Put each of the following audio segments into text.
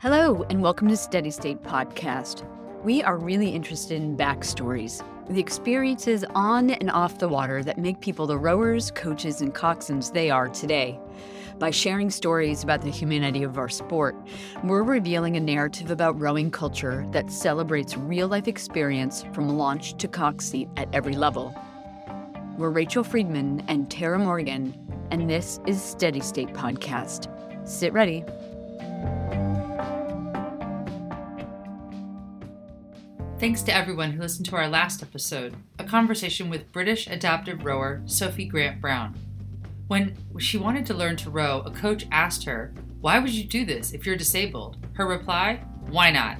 Hello, and welcome to Steady State Podcast. We are really interested in backstories, the experiences on and off the water that make people the rowers, coaches, and coxswains they are today. By sharing stories about the humanity of our sport, we're revealing a narrative about rowing culture that celebrates real life experience from launch to cox seat at every level. We're Rachel Friedman and Tara Morgan, and this is Steady State Podcast. Sit ready. Thanks to everyone who listened to our last episode, a conversation with British adaptive rower Sophie Grant Brown. When she wanted to learn to row, a coach asked her, Why would you do this if you're disabled? Her reply, Why not?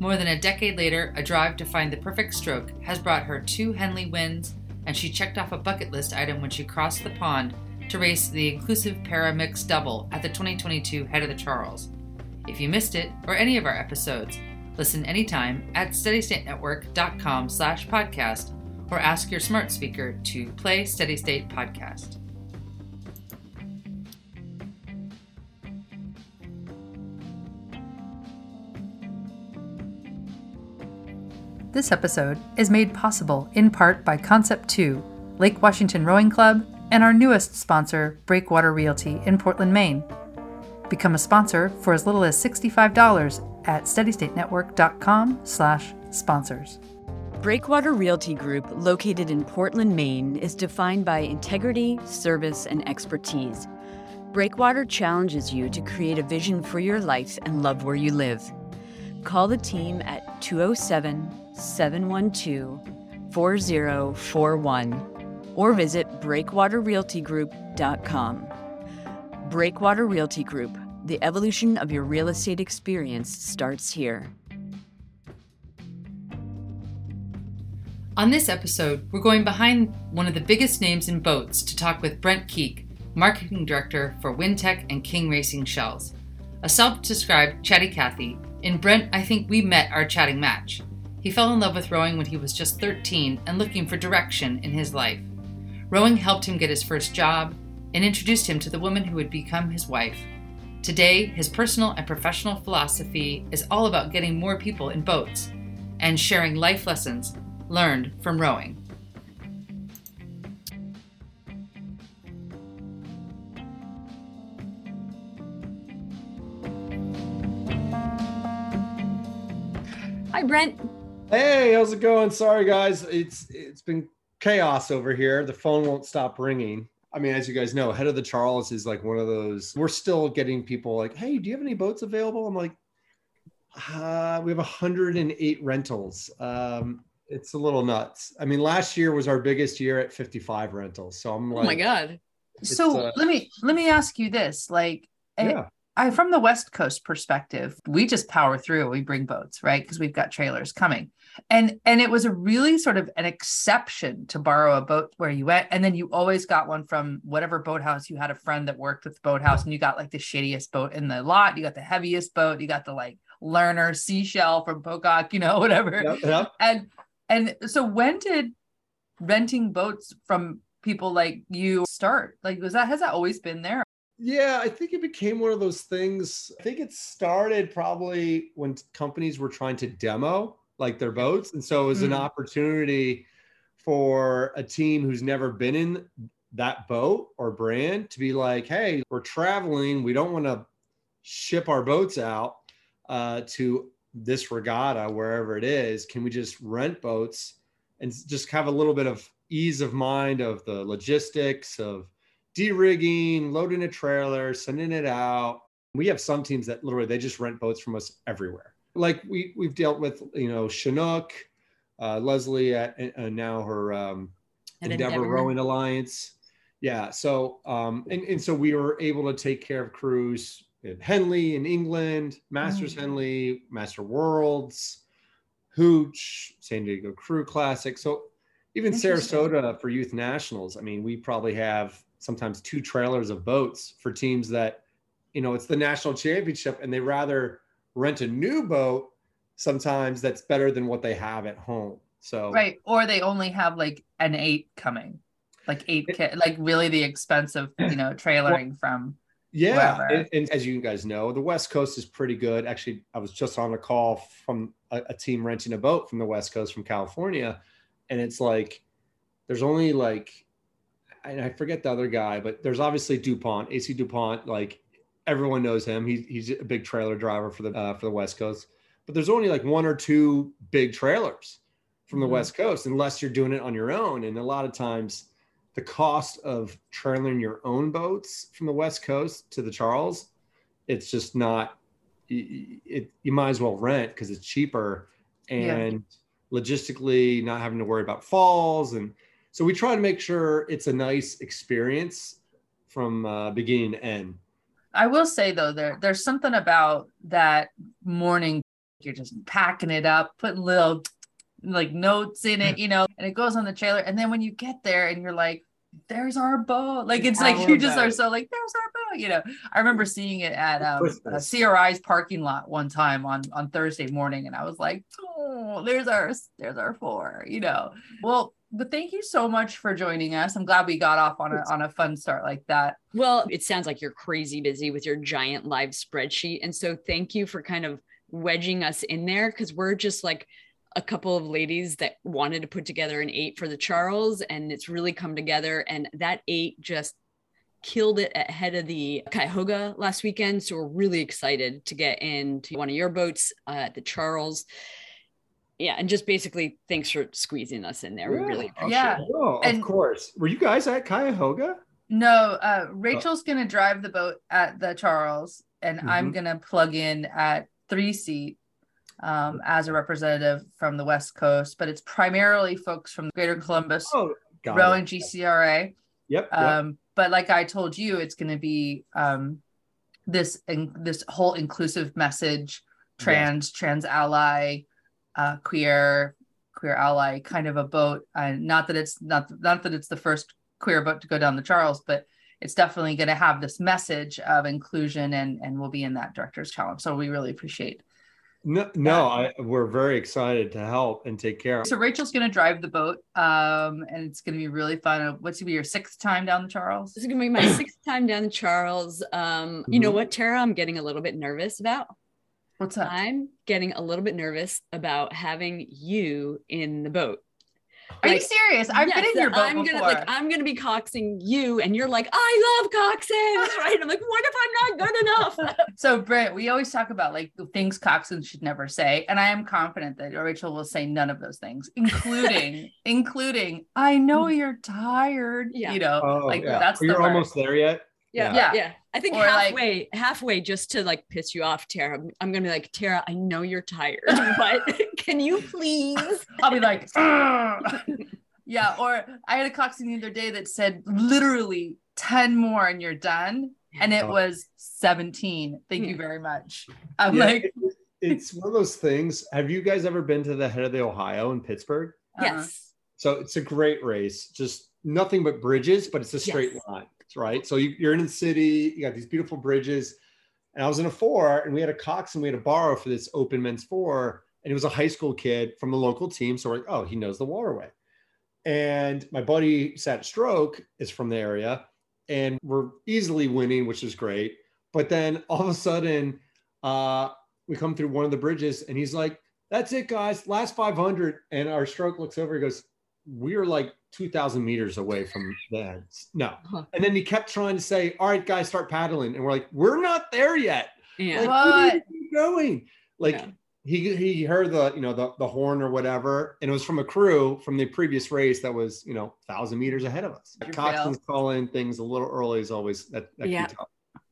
More than a decade later, a drive to find the perfect stroke has brought her two Henley wins, and she checked off a bucket list item when she crossed the pond to race the inclusive para mixed double at the 2022 Head of the Charles. If you missed it, or any of our episodes, Listen anytime at steadystatenetwork.com slash podcast or ask your smart speaker to play Steady State Podcast. This episode is made possible in part by Concept 2, Lake Washington Rowing Club, and our newest sponsor, Breakwater Realty in Portland, Maine. Become a sponsor for as little as $65 at steadystatenetwork.com slash sponsors. Breakwater Realty Group, located in Portland, Maine, is defined by integrity, service, and expertise. Breakwater challenges you to create a vision for your life and love where you live. Call the team at 207 712 4041 or visit breakwaterrealtygroup.com. Breakwater Realty Group. The evolution of your real estate experience starts here. On this episode, we're going behind one of the biggest names in boats to talk with Brent Keek, Marketing Director for Wintech and King Racing Shells. A self described chatty Cathy, in Brent, I think we met our chatting match. He fell in love with rowing when he was just 13 and looking for direction in his life. Rowing helped him get his first job, and introduced him to the woman who would become his wife. Today, his personal and professional philosophy is all about getting more people in boats and sharing life lessons learned from rowing. Hi, Brent. Hey, how's it going? Sorry, guys. It's it's been chaos over here. The phone won't stop ringing. I mean, as you guys know, Head of the Charles is like one of those. We're still getting people like, "Hey, do you have any boats available?" I'm like, uh, "We have 108 rentals." Um, it's a little nuts. I mean, last year was our biggest year at 55 rentals. So I'm like, "Oh my god!" So uh, let me let me ask you this: like, yeah. I, from the West Coast perspective, we just power through. We bring boats, right? Because we've got trailers coming and and it was a really sort of an exception to borrow a boat where you went. And then you always got one from whatever boathouse. You had a friend that worked with the boathouse and you got like the shittiest boat in the lot. You got the heaviest boat. You got the like learner seashell from pocock you know whatever. Yep, yep. and and so when did renting boats from people like you start? Like was that has that always been there? Yeah, I think it became one of those things. I think it started probably when companies were trying to demo like their boats. And so it was mm-hmm. an opportunity for a team who's never been in that boat or brand to be like, hey, we're traveling. We don't want to ship our boats out uh, to this regatta, wherever it is. Can we just rent boats and just have a little bit of ease of mind of the logistics of de-rigging, loading a trailer, sending it out? We have some teams that literally they just rent boats from us everywhere like we we've dealt with you know Chinook, uh, Leslie at uh, now her um, Endeavor, Endeavor Rowing Alliance. Yeah, so um, and and so we were able to take care of crews at Henley in England, Masters mm-hmm. Henley, Master Worlds, Hooch, San Diego Crew Classic. So even Sarasota for youth nationals. I mean, we probably have sometimes two trailers of boats for teams that, you know, it's the national championship and they rather rent a new boat sometimes that's better than what they have at home. So right, or they only have like an eight coming, like eight kit, like really the expensive, you know, trailering well, from. Yeah, and, and, as you guys know, the West Coast is pretty good. Actually, I was just on a call from a, a team renting a boat from the West Coast from California, and it's like there's only like and I forget the other guy, but there's obviously Dupont, AC Dupont. Like everyone knows him. He's he's a big trailer driver for the uh, for the West Coast. But there's only like one or two big trailers from the mm-hmm. West Coast, unless you're doing it on your own. And a lot of times, the cost of trailing your own boats from the West Coast to the Charles, it's just not. It, it you might as well rent because it's cheaper and yeah. logistically not having to worry about falls and so we try to make sure it's a nice experience from uh, beginning to end. I will say though, there there's something about that morning. You're just packing it up, putting little like notes in it, you know, and it goes on the trailer. And then when you get there and you're like, there's our boat. Like it's like you just boat. are so like, there's our boat. You know, I remember seeing it at um, CRI's parking lot one time on on Thursday morning, and I was like, oh, there's our there's our four. You know, well, but thank you so much for joining us. I'm glad we got off on a on a fun start like that. Well, it sounds like you're crazy busy with your giant live spreadsheet. And so thank you for kind of wedging us in there because we're just like a couple of ladies that wanted to put together an eight for the Charles, and it's really come together. And that eight just killed it ahead of the Cuyahoga last weekend. So we're really excited to get into one of your boats uh, at the Charles yeah, and just basically thanks for squeezing us in there. Yeah. We really appreciate yeah. it. Oh, of course. Were you guys at Cuyahoga? No, uh, Rachel's oh. gonna drive the boat at the Charles, and mm-hmm. I'm gonna plug in at three seat um, as a representative from the West Coast, but it's primarily folks from Greater Columbus oh, rowing it. GCRA. Yep, yep. Um, but like I told you, it's going to be um, this in, this whole inclusive message, trans, yes. trans ally, uh, queer queer ally kind of a boat. And not that it's not not that it's the first queer boat to go down the Charles, but it's definitely going to have this message of inclusion and and will be in that director's challenge. So we really appreciate. No, no, I, we're very excited to help and take care. So Rachel's going to drive the boat, um, and it's going to be really fun. What's going to be your sixth time down the Charles? This is going to be my sixth time down the Charles. Um, mm-hmm. You know mm-hmm. what, Tara? I'm getting a little bit nervous about. What's up? I'm getting a little bit nervous about having you in the boat. Are like, you serious? I've yes, been in your boat I'm before. gonna like I'm gonna be coxing you, and you're like, I love coxswains, right? I'm like, what if I'm not good enough? so, Brent, we always talk about like things coxswains should never say, and I am confident that Rachel will say none of those things, including including I know mm. you're tired. Yeah. You know, oh, like yeah. that's you're almost there yet. Yeah, yeah, yeah. I think or halfway, like, halfway, just to like piss you off, Tara. I'm gonna be like, Tara, I know you're tired, but can you please? I'll be like, yeah. Or I had a coxswain the other day that said literally ten more and you're done, and it was seventeen. Thank you very much. I'm yeah, like, it's one of those things. Have you guys ever been to the head of the Ohio in Pittsburgh? Yes. Uh-huh. So it's a great race. Just nothing but bridges, but it's a straight yes. line right? So you, are in the city, you got these beautiful bridges. And I was in a four, and we had a Cox and we had a borrow for this open men's four. And it was a high school kid from the local team. So we're like, oh, he knows the waterway. And my buddy Sat Stroke is from the area, and we're easily winning, which is great. But then all of a sudden, uh, we come through one of the bridges, and he's like, "That's it, guys, last 500." And our stroke looks over, he goes, "We're like 2,000 meters away from the No. Uh-huh. And then he kept trying to say, all right, guys, start paddling. And we're like, we're not there yet. Yeah. Like, what? going? Like, yeah. he, he heard the, you know, the, the horn or whatever. And it was from a crew from the previous race that was, you know, thousand meters ahead of us. Coxswain's calling things a little early is always that, that yeah.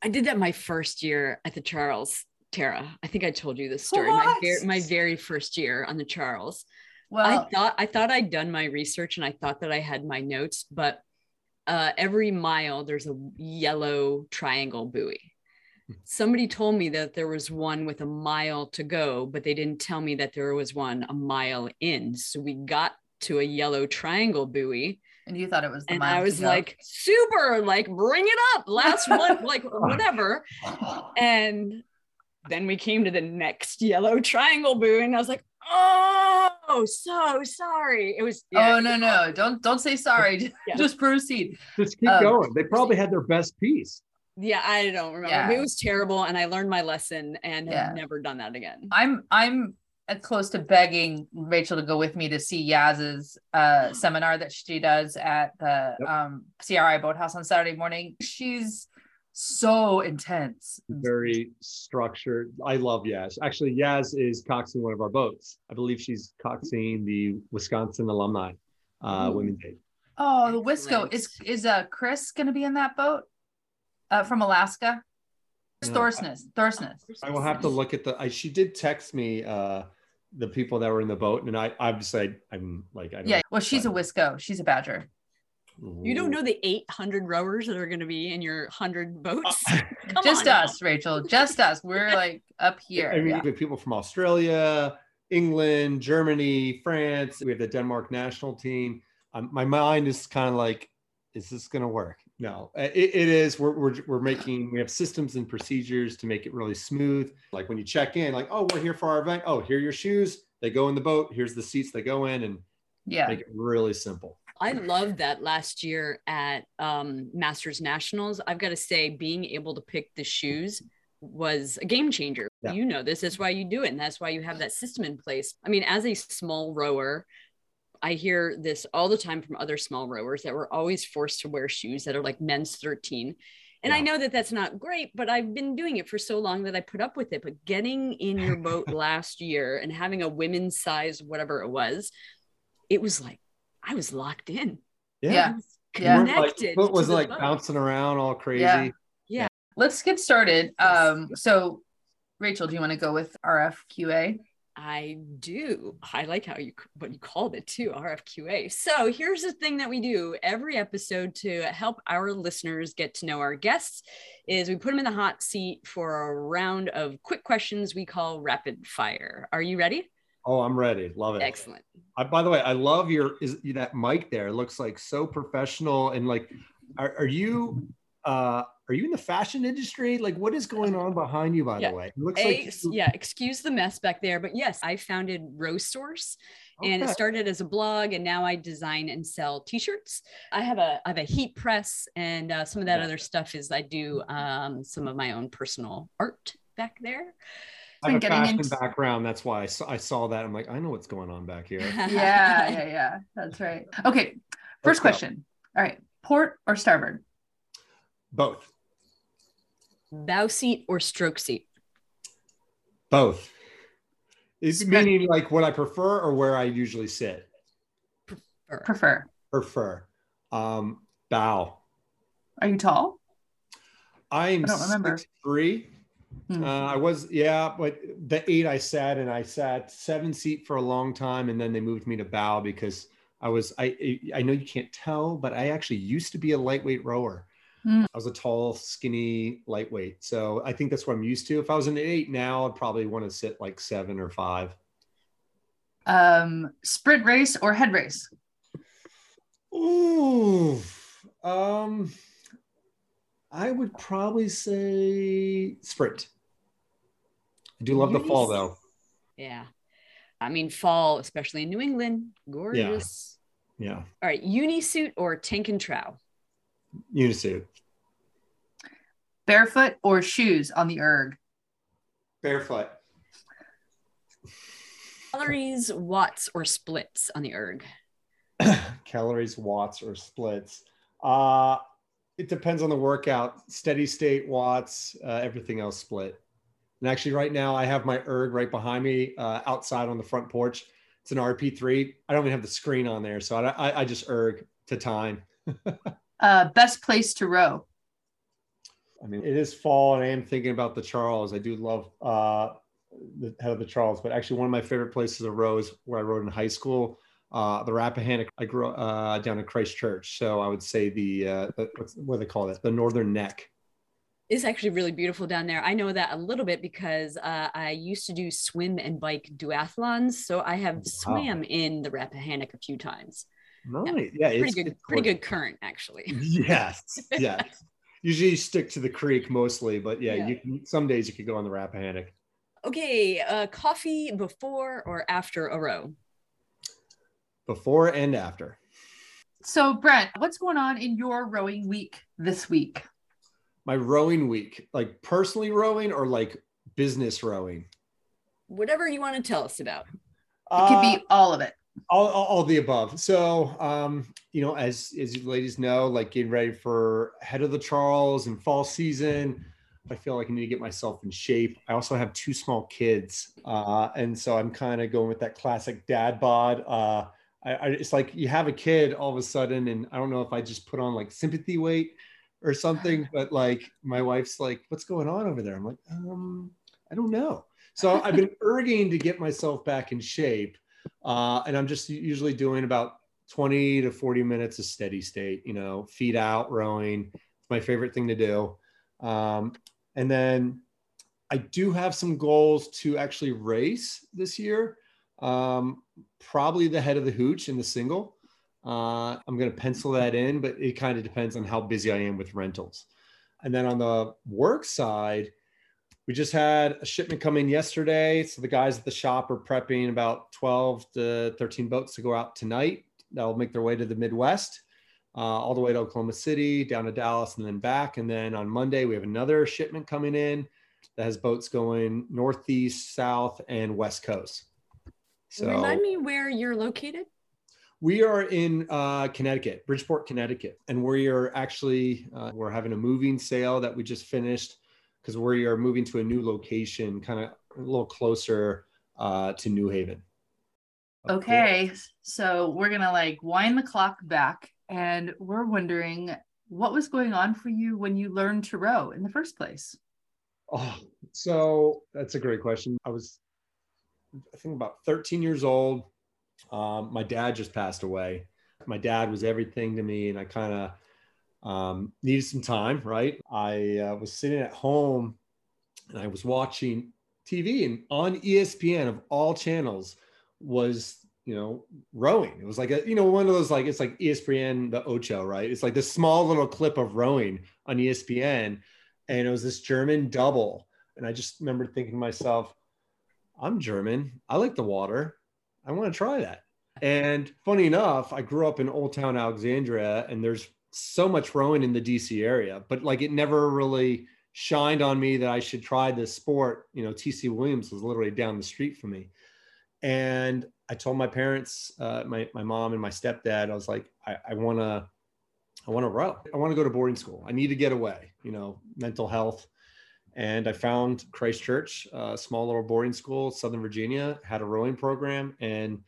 I did that my first year at the Charles, Tara. I think I told you this story. My, ver- my very first year on the Charles well, I thought I thought I'd done my research and I thought that I had my notes, but uh, every mile there's a yellow triangle buoy. Somebody told me that there was one with a mile to go, but they didn't tell me that there was one a mile in. So we got to a yellow triangle buoy. And you thought it was the mile. and I was like, super, like bring it up, last one, like whatever. And then we came to the next yellow triangle buoy, and I was like, oh so sorry it was yeah. oh no no don't don't say sorry yeah. just proceed just keep um, going they probably had their best piece Yeah, I don't remember. Yeah. It was terrible, and I learned my lesson and Yeah. have never done that again. I'm I'm close to begging Rachel to go with me to see Yaz's uh, seminar that she does at the Yep. um, CRI Boathouse on Saturday morning. She's so intense. very structured. I love Yaz. Actually, Yaz is coxing one of our boats. I believe she's coxing the Wisconsin alumni uh, Ooh. women's day. Oh, the Wisco is is uh Chris going to be in that boat uh, from Alaska? It's No, I- Thorsness. Thorsness. I will have to look at the. I, she did text me uh, the people that were in the boat, and I obviously I, am like I don't Yeah. Well, she's a Wisco. She's a Badger. You don't know the 800 rowers that are going to be in your 100 boats? Uh, Come Just on now. us, Rachel. Just us. We're like up here. I mean, yeah. we have people from Australia, England, Germany, France. We have the Denmark national team. Um, my mind is kind of like, is this going to work? No, it, it is. We're, we're, we're making, we have systems and procedures to make it really smooth. Like when you check in, like, oh, we're here for our event. Oh, here are your shoes. They go in the boat. Here's the seats they go in and Yeah. make it really simple. I loved that last year at um, Masters Nationals. I've got to say, being able to pick the shoes was a game changer. Yeah. You know this. That's why you do it. And that's why you have that system in place. I mean, as a small rower, I hear this all the time from other small rowers that we're always forced to wear shoes that are like men's 13. And I know that that's not great, but I've been doing it for so long that I put up with it. But getting in your boat last year and having a women's size, whatever it was, it was like I was locked in. Yeah. I was Yeah. Weren't, like, connected. foot was like boat. bouncing around all crazy. Yeah. Yeah. Let's get started. Um, so Rachel, do you want to go with RFQA? I do. I like how you what you called it too, RFQA. So here's the thing that we do every episode to help our listeners get to know our guests is we put them in the hot seat for a round of quick questions we call rapid fire. Are you ready? Oh, I'm ready. Love it. Excellent. I, by the way, I love your is that mic there. It looks like so professional and like, are, are you uh are you in the fashion industry? Like, what is going on behind you? By Yeah. the way, it looks A- like yeah, excuse the mess back there, but yes, I founded Rose Source. and it started as a blog and now i design and sell t-shirts i have a i have a heat press and uh, some of that Yeah. other stuff is i do um, some of my own personal art back there I have a been getting fashion into- background. That's why I saw, I saw that. I'm like, I know what's going on back here. Yeah, yeah, yeah. That's right. Okay. First Let's go. question. All right. Port or starboard? Both, bow seat or stroke seat both. Is meaning like what I prefer or where I usually sit. Or- Prefer. Prefer. Um, bow. Are you tall? I'm I don't remember. six three. Hmm. Uh, I was, yeah, but the eight I sat and I sat seven seat for a long time, and then they moved me to bow because I was. I I know you can't tell, but I actually used to be a lightweight rower. Hmm. I was a tall, skinny lightweight, so I think that's what I'm used to. If I was an eight now, I'd probably want to sit like seven or five. Um, sprint race or head race? Ooh, um, I would probably say sprint. I do love the fall though. yeah i mean fall especially in new england gorgeous Yeah, all right Unisuit or tank and trou unisuit. Barefoot or shoes on the erg? Barefoot. calories watts or splits on the erg Calories, watts, or splits. Uh, it depends on the workout. Steady state watts, uh, everything else split. And actually, right now, I have my erg right behind me uh, outside on the front porch. It's an RP3. I don't even have the screen on there, so I, I, I just erg to time. Uh, best place to row? I mean, it is fall, and I am thinking about the Charles. I do love uh, the head of the Charles, but actually, one of my favorite places to row is where I rowed in high school. Uh, the Rappahannock. I grew uh, down in Christchurch, so I would say the, uh, the what's, what do they call it? The Northern Neck. It's actually really beautiful down there. I know that a little bit because uh, I used to do swim and bike duathlons. So I have swam in the Rappahannock a few times. Nice. Yeah, Pretty it's good, pretty gorgeous. good current actually. Yes, yes. Usually you stick to the creek mostly, but yeah, Yeah. you can, some days you could go on the Rappahannock. Okay, uh, coffee before or after a row? Before and after. So, Brent, what's going on in your rowing week this week? my rowing week, like personally rowing or like business rowing? Whatever you want to tell us about. It could be all of it. All, all, all the above. So, um, you know, as as you ladies know, like getting ready for head of the Charles and fall season, I feel like I need to get myself in shape. I also have two small kids, uh, and so I'm kind of going with that classic dad bod. Uh, I, I, it's like you have a kid all of a sudden, and I don't know if I just put on like sympathy weight or something, but like my wife's like, "What's going on over there?" I'm like, um, I don't know. So I've been erging to get myself back in shape, uh, and I'm just usually doing about 20 to 40 minutes of steady state. You know, feet out, rowing. It's my favorite thing to do. Um, and then I do have some goals to actually race this year. Um, probably the head of the hooch in the single. Uh, I'm going to pencil that in, but it kind of depends on how busy I am with rentals. And then on the work side, we just had a shipment come in yesterday. So the guys at the shop are prepping about 12 to 13 boats to go out tonight. That'll make their way to the Midwest uh, all the way to Oklahoma City, down to Dallas, and then back. And then on Monday, we have another shipment coming in that has boats going northeast, south, and west coast. So remind me where you're located. We are in uh, Connecticut, Bridgeport, Connecticut, and we are actually uh, we're having a moving sale that we just finished because we are moving to a new location, kind of a little closer uh, to New Haven. Okay, so we're gonna like wind the clock back and we're wondering what was going on for you when you learned to row in the first place? Oh, so that's a great question. I was, I think, about 13 years old. Um, my dad just passed away. My dad was everything to me, and I kind of um, needed some time, right? I uh, was sitting at home and I was watching TV, and on ESPN, of all channels, was you know, rowing. It was like a, you know, one of those like it's like ESPN the Ocho, right? It's like this small little clip of rowing on ESPN, and it was this German double. And I just remember thinking to myself, I'm German. I like the water. I want to try that. And funny enough, I grew up in Old Town Alexandria, and there's so much rowing in the DC area, but like it never really shined on me that I should try this sport. You know, TC Williams was literally down the street from me. And I told my parents, uh, my, my mom and my stepdad, I was like, I, I want to, I want to row. I want to go to boarding school. I need to get away, you know, mental health. And I found Christchurch, a small little boarding school, Southern Virginia, had a rowing program. And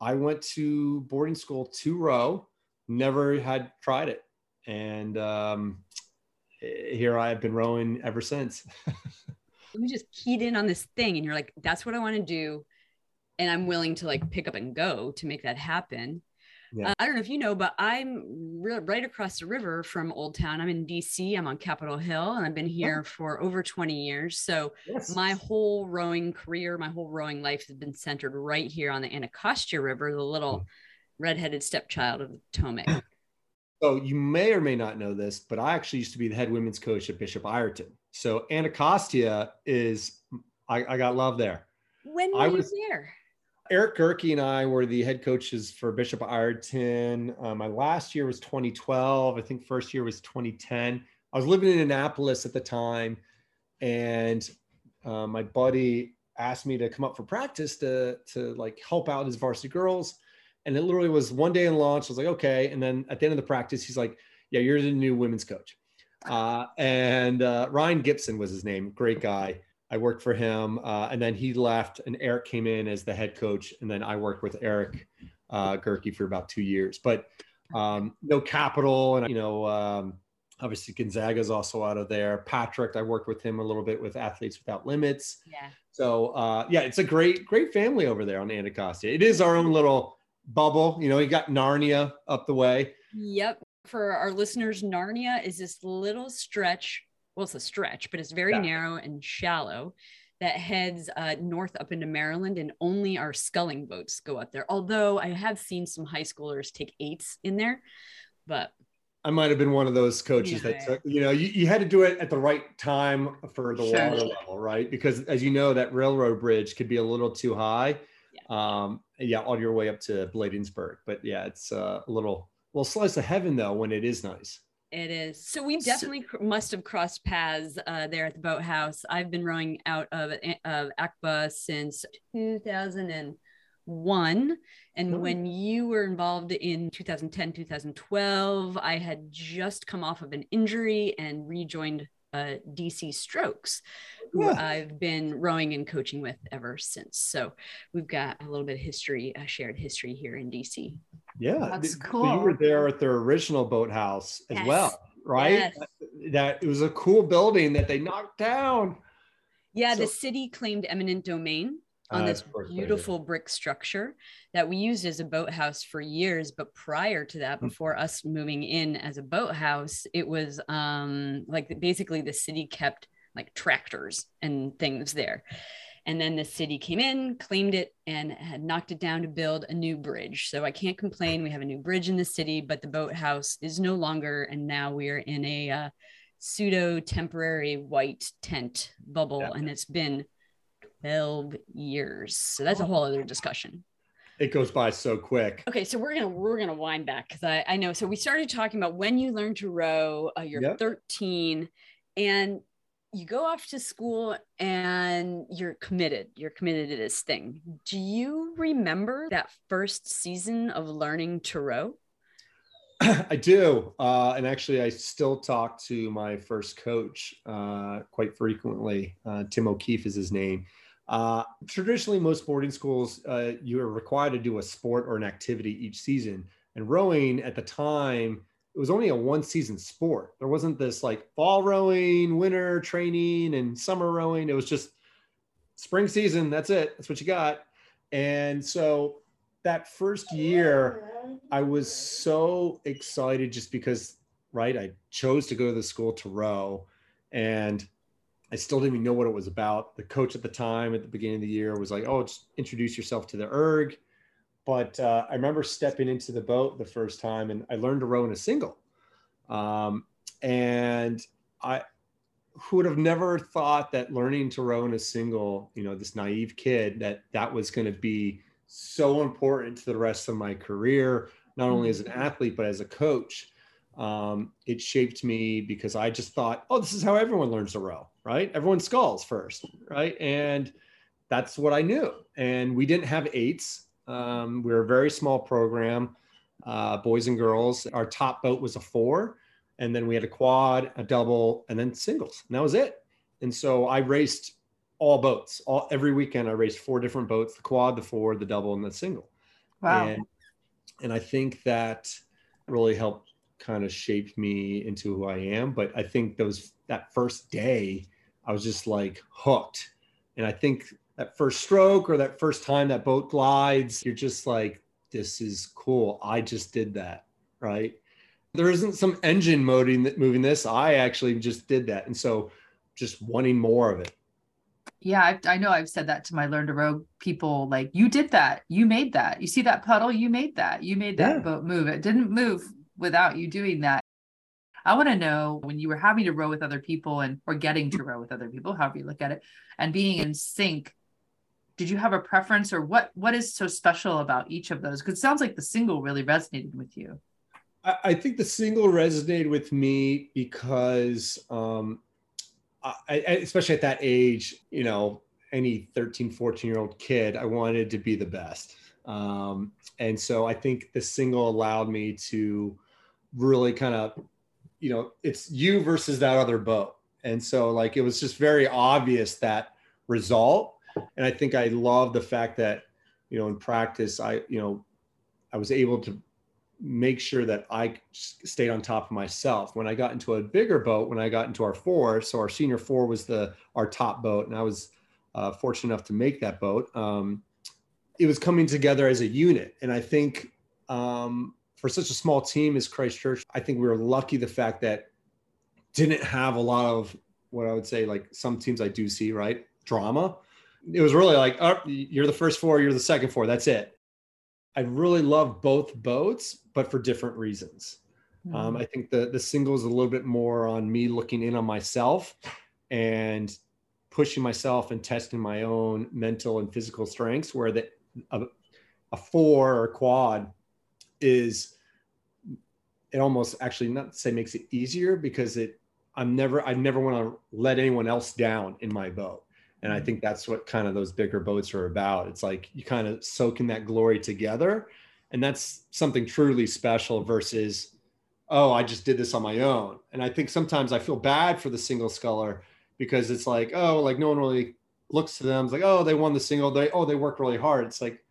I went to boarding school to row, never had tried it. And um, here I have been rowing ever since. you just keyed in on this thing and you're like, that's what I want to do and I'm willing to like pick up and go to make that happen. Yeah. Uh, I don't know if you know, but I'm re- right across the river from Old Town. I'm in DC. I'm on Capitol Hill, and I've been here oh. for over 20 years. So yes. my whole rowing career, my whole rowing life has been centered right here on the Anacostia River, the little mm. redheaded stepchild of the Potomac. So you may or may not know this, but I actually used to be the head women's coach at Bishop Ireton. So Anacostia is I, I got love there. When were I was, you there? Eric Gerke and I were the head coaches for Bishop Ireton. Um, my last year was 2012. I think first year was 2010. I was living in Annapolis at the time, and uh, my buddy asked me to come up for practice to to like help out his varsity girls. And it literally was one day in launch. I was like, okay. And then at the end of the practice, he's like, yeah, you're the new women's coach. Uh, and uh, Ryan Gibson was his name. Great guy. I worked for him, uh, and then he left, and Eric came in as the head coach, and then I worked with Eric uh, Gerke for about two years. But um, no capital, and you know, um, obviously Gonzaga is also out of there. Patrick, I worked with him a little bit with Athletes Without Limits. Yeah. So uh, yeah, it's a great, great family over there on Anacostia. It is our own little bubble. You know, you got Narnia up the way. Yep. For our listeners, Narnia is this little stretch well, it's a stretch, but it's very yeah. narrow and shallow that heads uh, north up into Maryland, and only our sculling boats go up there. Although I have seen some high schoolers take eights in there, but I might have been one of those coaches yeah. that took, you know, you, you had to do it at the right time for the sure. water level, right? Because as you know, that railroad bridge could be a little too high. Yeah. Um, yeah, on your way up to Bladensburg. But yeah, it's uh, a little, well, slice of heaven though when it is nice. It is. So we definitely so, must have crossed paths uh, there at the boathouse. I've been rowing out of, of ACBA since 2001. And oh. when you were involved in 2010, 2012, I had just come off of an injury and rejoined uh, DC Strokes, who yeah. I've been rowing and coaching with ever since. So we've got a little bit of history, a shared history here in DC. Yeah, that's cool. you were there at their original boathouse as yes. well, right? Yes. That, that, it was a cool building that they knocked down. Yeah, so, the city claimed eminent domain on uh, this beautiful brick structure that we used as a boathouse for years. But prior to that, hmm. before us moving in as a boathouse, it was um, like basically the city kept like tractors and things there. And then the city came in, claimed it, and had knocked it down to build a new bridge. So I can't complain. We have a new bridge in the city, but the boathouse is no longer. And now we are in a uh, pseudo temporary white tent bubble. Yeah. And it's been 12 years. So that's a whole other discussion. It goes by so quick. Okay, so we're gonna we're gonna wind back because I, I know. So we started talking about when you learned to row. Uh, you're yep. 13, and you go off to school and you're committed you're committed to this thing. Do you remember that first season of learning to row i do uh, and actually i still talk to my first coach uh, quite frequently. Uh, tim o'keefe is his name. Uh, traditionally most boarding schools uh, you are required to do a sport or an activity each season. And rowing at the time it was only a one season sport. There wasn't this like fall rowing, winter training, and summer rowing. It was just spring season. That's it. That's what you got. And so that first year, I was so excited just because, right? I chose to go to the school to row and I still didn't even know what it was about. The coach at the time at the beginning of the year was like, oh, just introduce yourself to the erg but uh, I remember stepping into the boat the first time and I learned to row in a single. Um, and I would have never thought that learning to row in a single, you know, this naive kid, that that was going to be so important to the rest of my career, not only as an mm-hmm. athlete, but as a coach. Um, it shaped me because I just thought, oh, this is how everyone learns to row, right? Everyone sculls first, right? And that's what I knew. And we didn't have eights um, we are a very small program, uh, boys and girls. Our top boat was a four, and then we had a quad, a double, and then singles. And that was it. And so I raced all boats. All every weekend I raced four different boats: the quad, the four, the double, and the single. Wow. And, and I think that really helped kind of shape me into who I am. But I think those that first day, I was just like hooked. And I think that first stroke or that first time that boat glides, you're just like, this is cool. I just did that. Right. There isn't some engine moving moving this. I actually just did that. And so just wanting more of it. Yeah, I, I know I've said that to my learn to row people like, you did that. You made that. You see that puddle? You made that. You made that yeah. boat move. It didn't move without you doing that. I want to know when you were having to row with other people and or getting to row with other people, however you look at it, and being in sync did you have a preference or what what is so special about each of those? Because it sounds like the single really resonated with you. I, think the single resonated with me because um, I, especially at that age you know any 13 14 year old kid i wanted to be the best. Um, and so i think the single allowed me to really kind of you know it's you versus that other boat. And so like it was just very obvious that result and I think I love the fact that you know in practice I you know I was able to make sure that I stayed on top of myself. When I got into a bigger boat, when I got into our four, so our senior four was the our top boat, and I was uh, fortunate enough to make that boat. Um, it was coming together as a unit, and I think um, for such a small team as Christchurch, I think we were lucky the fact that didn't have a lot of what I would say like some teams I do see right drama it was really like, oh, you're the first four, you're the second four. That's it. I really love both boats, but for different reasons. Mm-hmm. Um, I think the the single is a little bit more on me looking in on myself and pushing myself and testing my own mental and physical strengths. Where the a, a four or quad is it almost actually not say makes it easier because it I'm never I never want to let anyone else down in my boat. And I mm-hmm. think that's what kind of those bigger boats are about. It's like you kind of soak in that glory together. And that's something truly special versus, oh, I just did this on my own. And I think sometimes I feel bad for the single sculler because it's like, oh, like no one really looks to them. It's like, oh, they won the single. They oh, they work really hard. It's like,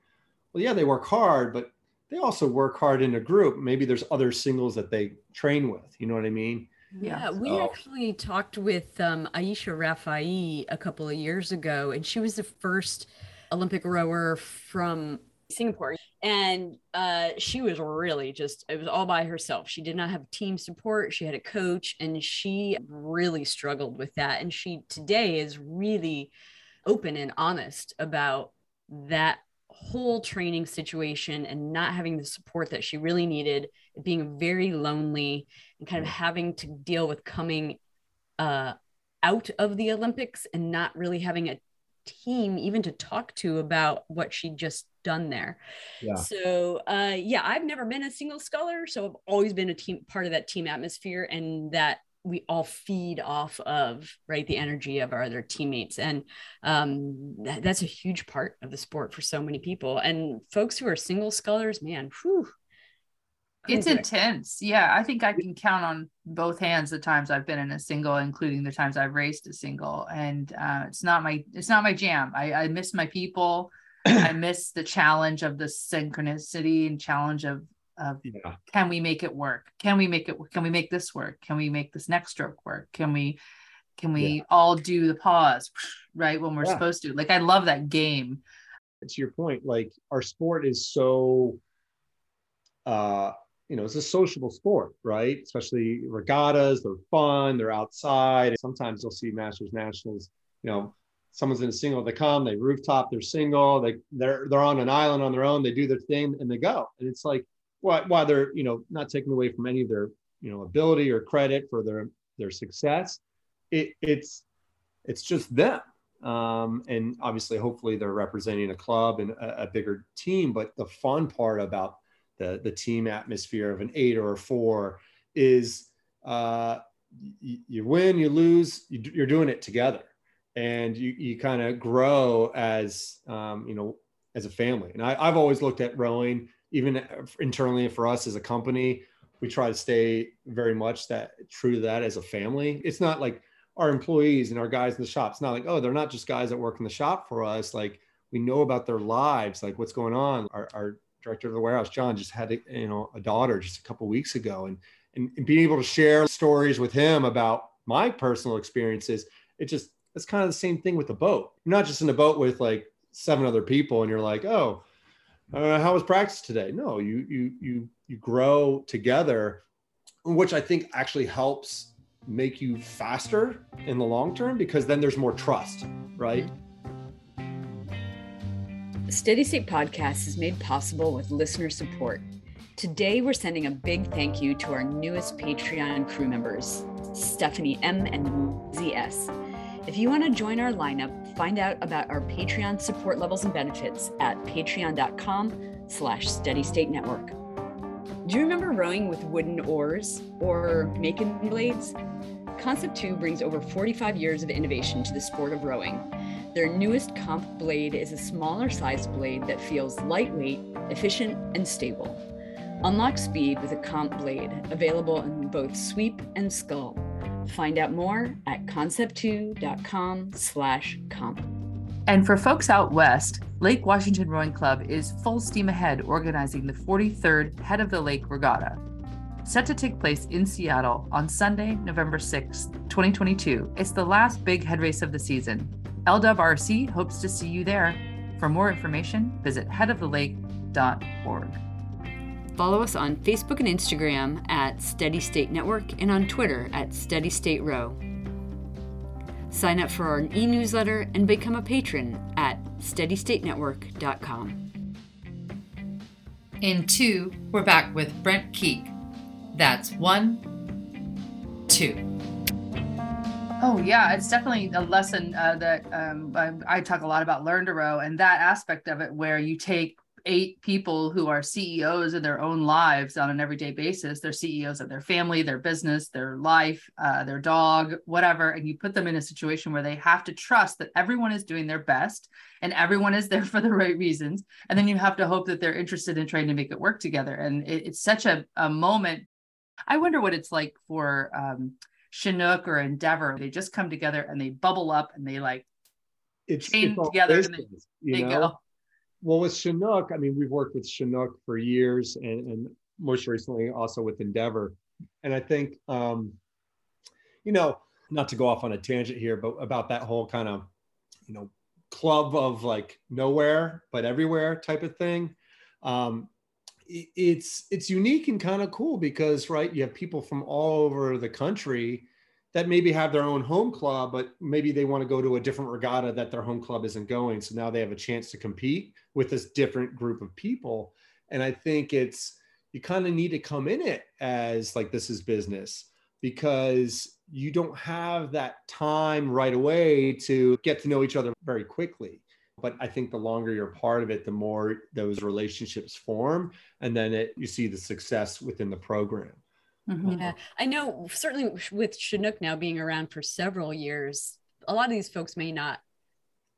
well, yeah, they work hard, but they also work hard in a group. Maybe there's other singles that they train with. You know what I mean? Yeah, we so. actually talked with um, Aisha Rafai a couple of years ago, and she was the first Olympic rower from Singapore. And uh, she was really just, it was all by herself. She did not have team support. She had a coach, and she really struggled with that. And she today is really open and honest about that whole training situation and not having the support that she really needed, being very lonely and kind of having to deal with coming uh, out of the Olympics and not really having a team even to talk to about what she'd just done there. Yeah. So uh, yeah, I've never been a single sculler, so I've always been a team part of that team atmosphere and that we all feed off of right the energy of our other teammates. And um, that, that's a huge part of the sport for so many people. And folks who are single scullers man whew, it's intense. Yeah i think i can count on both hands the times i've been in a single including the times i've raced a single. And uh, it's not my it's not my jam. I, I miss my people. I miss the challenge of the synchronicity and challenge of of yeah. can we make it work? Can we make it can we make this work? Can we make this next stroke work? Can we can we yeah. all do the pause right when we're yeah. supposed to? Like i love that game. To your point like our sport is so uh you know it's a sociable sport right? Especially regattas they're fun they're outside. Sometimes you'll see masters nationals you know someone's in a single they come they rooftop they're single they they're they're on an island on their own they do their thing and they go. And it's like while they're you know not taking away from any of their you know ability or credit for their their success. It, it's it's just them. Um, and obviously hopefully they're representing a club and a, a, bigger team but the fun part about the the team atmosphere of an eight or a four is uh, you, you win you lose you, you're doing it together. And you, you kind of grow as um, you know as a family. And I, i've always looked at rowing even uh, internally for us as a company, we try to stay very much that true to that as a family. It's not like our employees and our guys in the shop. It's not like, oh, they're not just guys that work in the shop for us. Like we know about their lives, like what's going on. Our, our director of the warehouse, John, just had a, you know a daughter just a couple weeks ago, and, and and being able to share stories with him about my personal experiences. It just it's kind of the same thing with the boat. You're not just in a boat with like seven other people, and you're like, oh, uh, how was practice today? No, you you you you grow together, which I think actually helps make you faster in the long term because then there's more trust, right? The Steady State podcast is made possible with listener support. Today, we're sending a big thank you to our newest Patreon crew members, Stephanie M and ZS. If you want to join our lineup, find out about our Patreon support levels and benefits at patreon.com slash steady state network. Do you remember rowing with wooden oars or Macon blades? Concept 2 brings over 45 years of innovation to the sport of rowing. Their newest comp blade is a smaller sized blade that feels lightweight, efficient, and stable. Unlock speed with a comp blade, available in both sweep and scull. Find out more at concept2.com slash comp. And for folks out west, Lake Washington Rowing Club is full steam ahead organizing the 43rd Head of the Lake Regatta. Set to take place in Seattle on Sunday, November 6, 2022. It's the last big head race of the season. LWRC hopes to see you there. For more information, visit headofthelake.org. Follow us on Facebook and Instagram at Steady State Network and on Twitter at Steady State Row. Sign up for our e newsletter and become a patron at steadystatenetwork.com. In two, we're back with Brent Keek. That's one, two. Oh yeah, it's definitely a lesson uh, that um, I, I, talk a lot about learn to row and that aspect of it, where you take eight people who are CEOs in their own lives on an everyday basis. They're CEOs of their family, their business, their life, uh, their dog, whatever. And you put them in a situation where they have to trust that everyone is doing their best and everyone is there for the right reasons. And then you have to hope that they're interested in trying to make it work together. And it, it's such a, a moment. I wonder what it's like for um, Chinook or Endeavor. They just come together and they bubble up and they like it's, chain it's together business, and they, they go well, with Chinook, I mean, we've worked with Chinook for years and, and most recently also with Endeavor. And I think, um, you know, not to go off on a tangent here, but about that whole kind of, you know, club of like nowhere but everywhere type of thing. Um, it's it's unique and kind of cool because right, you have people from all over the country that maybe have their own home club, but maybe they want to go to a different regatta that their home club isn't going. So now they have a chance to compete with this different group of people. And I think it's, you kind of need to come in it as like this is business because you don't have that time right away to get to know each other very quickly. But I think the longer you're part of it, the more those relationships form. And then it, you see the success within the program. Mm-hmm. Yeah, I know certainly with Chinook now being around for several years, a lot of these folks may not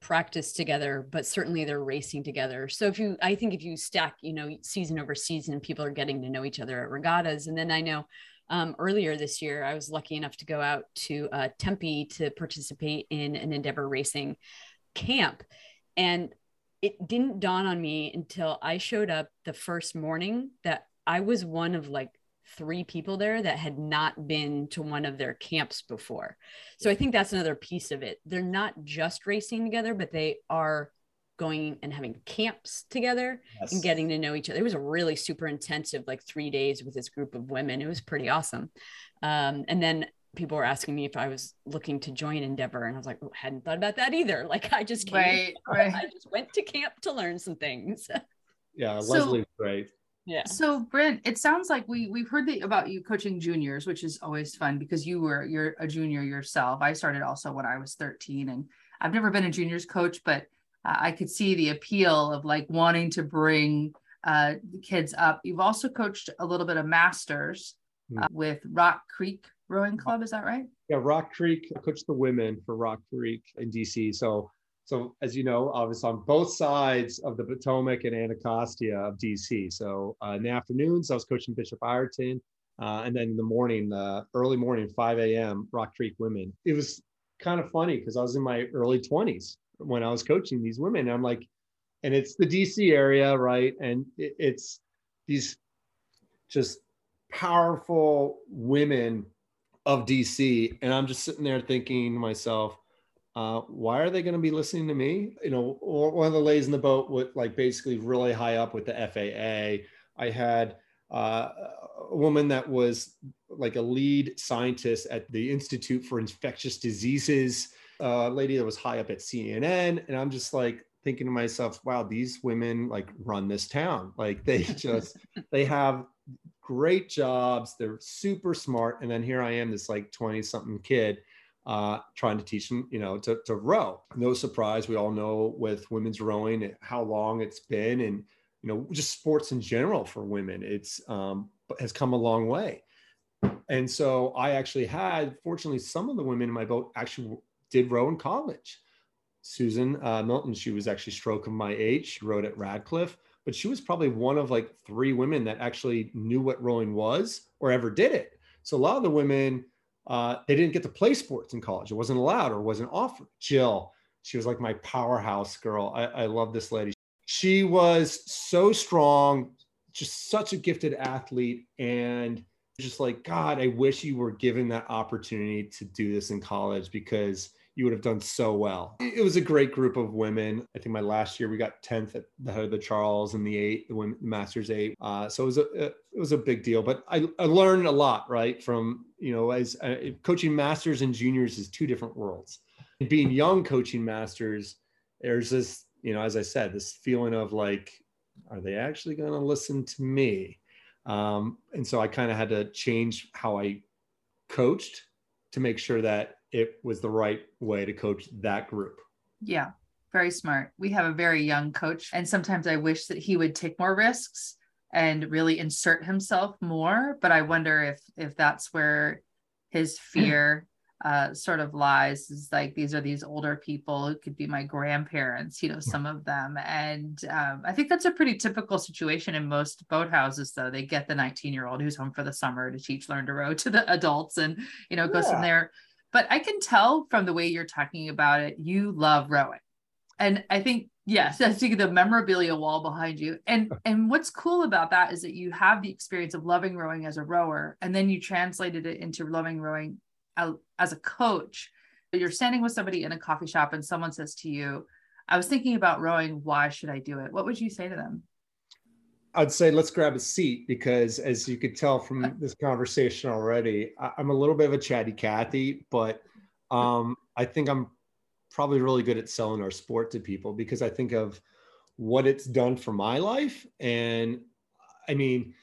practice together, but certainly they're racing together. So if you, I think if you stack, you know, season over season, people are getting to know each other at regattas. And then I know um, earlier this year, I was lucky enough to go out to uh, Tempe to participate in an Endeavor Racing camp. And it didn't dawn on me until I showed up the first morning that I was one of like three people there that had not been to one of their camps before. So I think that's another piece of it. They're not just racing together, but they are going and having camps together yes. and getting to know each other. It was a really super intensive, like three days with this group of women. It was pretty awesome. Um, and then people were asking me if I was looking to join Endeavor, and I was like, oh, hadn't thought about that either. Like I just came, right, right. I just went to camp to learn some things. Yeah, so, Leslie's great. Yeah. So Brent, it sounds like we we've heard the, about you coaching juniors, which is always fun because you were you're a junior yourself. I started also when I was 13 and I've never been a juniors coach, but uh, I could see the appeal of like wanting to bring uh, the kids up. You've also coached a little bit of masters mm. uh, with Rock Creek Rowing Club. Is that right? Yeah, Rock Creek. I coached the women for Rock Creek in DC. So so as you know, I was on both sides of the Potomac and Anacostia of DC. So uh, in the afternoons, I was coaching Bishop Ireton. Uh, and then in the morning, uh, early morning, 5 a.m., Rock Creek women. It was kind of funny because I was in my early 20s when I was coaching these women. I'm like, and it's the DC area, right? And it, it's these just powerful women of DC. And I'm just sitting there thinking to myself, uh, why are they going to be listening to me? You know, one of the ladies in the boat with like basically really high up with the FAA. I had uh, a woman that was like a lead scientist at the Institute for Infectious Diseases, a lady that was high up at CNN. And I'm just like thinking to myself, wow, these women like run this town. Like they just, they have great jobs. They're super smart. And then here I am, this like 20 something kid uh, trying to teach them, you know, to, to row. No surprise, we all know with women's rowing how long it's been, and you know, just sports in general for women, it's um, has come a long way. And so I actually had, fortunately, some of the women in my boat actually did row in college. Susan uh, Milton, she was actually stroke of my age. She rowed at Radcliffe, but she was probably one of like three women that actually knew what rowing was or ever did it. So a lot of the women uh, they didn't get to play sports in college. It wasn't allowed or wasn't offered. Jill, she was like my powerhouse girl. I, I love this lady. She was so strong, just such a gifted athlete. And just like, God, I wish you were given that opportunity to do this in college because you would have done so well. It was a great group of women. I think my last year we got 10th at the head of the Charles and the eight, the women, the Masters eight. Uh, so it was a it was a big deal. But I, I learned a lot, right? From you know, as uh, coaching Masters and juniors is two different worlds. Being young coaching Masters, there's this you know, as I said, this feeling of like, are they actually going to listen to me? Um, and so I kind of had to change how I coached to make sure that it was the right way to coach that group. Yeah. Very smart. We have a very young coach, and sometimes I wish that he would take more risks and really insert himself more. But I wonder if if that's where his fear uh, sort of lies is like these are these older people who could be my grandparents you know some of them and um, i think that's a pretty typical situation in most boathouses though they get the 19 year old who's home for the summer to teach learn to row to the adults and you know goes yeah. from there but i can tell from the way you're talking about it you love rowing and i think yes i think the memorabilia wall behind you and and what's cool about that is that you have the experience of loving rowing as a rower and then you translated it into loving rowing as a coach, you're standing with somebody in a coffee shop and someone says to you, I was thinking about rowing. Why should I do it? What would you say to them? I'd say let's grab a seat because, as you could tell from this conversation already, I'm a little bit of a chatty Cathy, but um, I think I'm probably really good at selling our sport to people because I think of what it's done for my life. And I mean,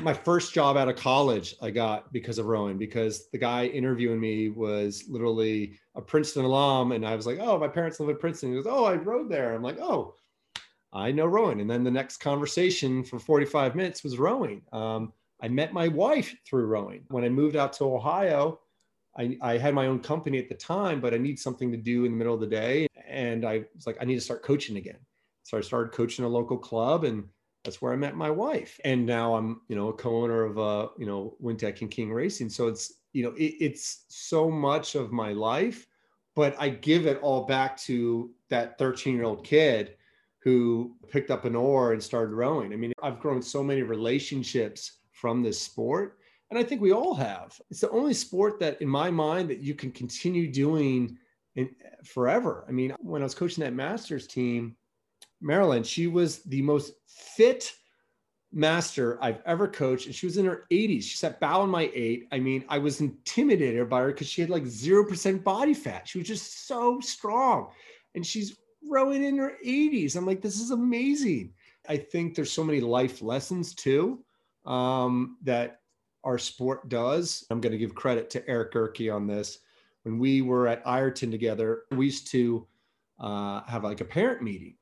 my first job out of college I got because of rowing because the guy interviewing me was literally a Princeton alum and I was like, "Oh, my parents live in Princeton." He goes, "Oh, I rowed there." I'm like, "Oh, I know rowing." And then the next conversation for 45 minutes was rowing. Um, I met my wife through rowing. When I moved out to Ohio, I, I, had my own company at the time, but I need something to do in the middle of the day. And I was like, I need to start coaching again. So I started coaching a local club and that's where I met my wife. And now I'm, you know, a co-owner of, uh, you know, Wintech and King Racing. So it's, you know, it, it's so much of my life, but I give it all back to that 13 year old kid who picked up an oar and started rowing. I mean, I've grown so many relationships from this sport. And I think we all have. It's the only sport that, in my mind, that you can continue doing in, forever. I mean, when I was coaching that Masters team, Marilyn, she was the most fit master I've ever coached. And she was in her 80s. She sat bow in my eight. I mean, I was intimidated by her because she had like 0% body fat. She was just so strong. And she's rowing in her 80s. I'm like, this is amazing. I think there's so many life lessons too um, that our sport does. I'm going to give credit to Eric Gerke on this. When we were at Ireton together, we used to uh, have like a parent meeting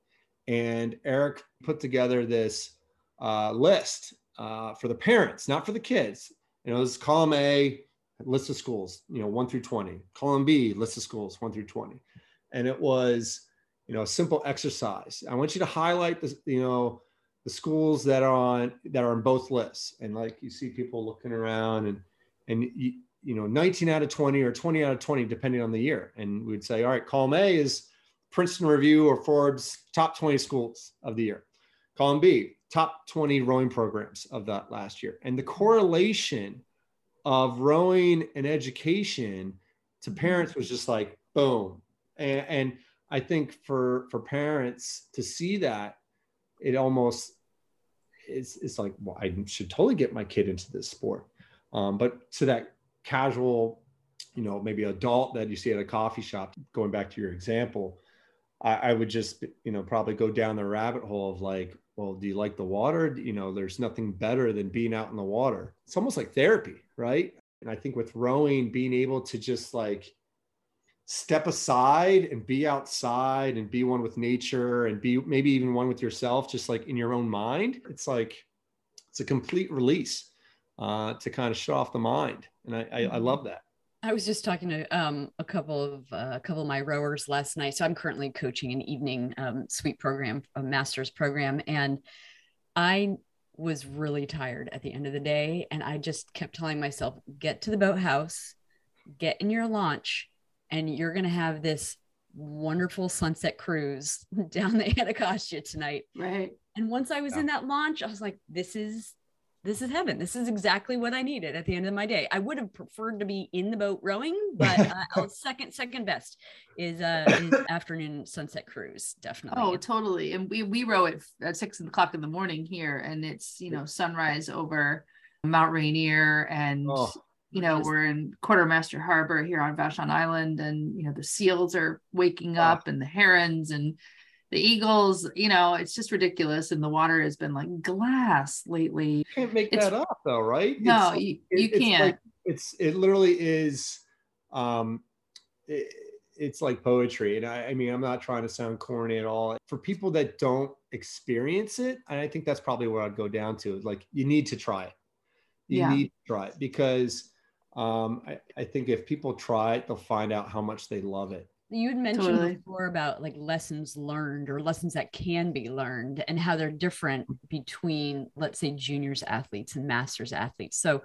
and Eric put together this uh, list uh, for the parents, not for the kids. You know, this column A, list of schools, you know, one through 20. Column B, list of schools, one through 20. And it was, you know, a simple exercise. I want you to highlight the, you know, the schools that are on that are on both lists. And like you see people looking around and and you, you know, 19 out of 20 or 20 out of 20, depending on the year. And we'd say, all right, column A is Princeton Review or Forbes top 20 schools of the year. Column B, top 20 rowing programs of that last year. And the correlation of rowing and education to parents was just like boom. And, and I think for for parents to see that, it almost is it's like, well, I should totally get my kid into this sport. Um, but to that casual, you know, maybe adult that you see at a coffee shop, going back to your example, I, I would just, you know, probably go down the rabbit hole of like, well, do you like the water? You know, there's nothing better than being out in the water. It's almost like therapy, right? And I think with rowing, being able to just like step aside and be outside and be one with nature and be maybe even one with yourself, just like in your own mind, it's like it's a complete release uh, to kind of shut off the mind. And I, I, I love mm-hmm. that. I was just talking to um, a couple of uh, a couple of my rowers last night. So I'm currently coaching an evening um, sweep program, a master's program, and I was really tired at the end of the day, and I just kept telling myself, "Get to the boathouse, get in your launch, and you're going to have this wonderful sunset cruise down the Anacostia tonight." Right. And once I was yeah. in that launch, I was like, "This is this is heaven. This is exactly what I needed at the end of my day. I would have preferred to be in the boat rowing, but uh, second second best is uh is afternoon sunset cruise definitely. Oh, totally. And we we row at, at six o'clock in the morning here, and it's you know sunrise over Mount Rainier, and oh. You know we're in Quartermaster Harbor here on Vashon Island, and you know the seals are waking oh. up, and the herons and the Eagles, you know, it's just ridiculous. And the water has been like glass lately. You can't make it's, that up though, right? No, it's, you, you it, can't. It's, like, it's, it literally is, um, it, it's like poetry. And I, I mean, I'm not trying to sound corny at all. For people that don't experience it, and I think that's probably where I'd go down to. Like, you need to try it. You yeah. need to try it because um, I, I think if people try it, they'll find out how much they love it. You had mentioned totally. before about like lessons learned or lessons that can be learned and how they're different between, let's say, juniors athletes and masters athletes. So,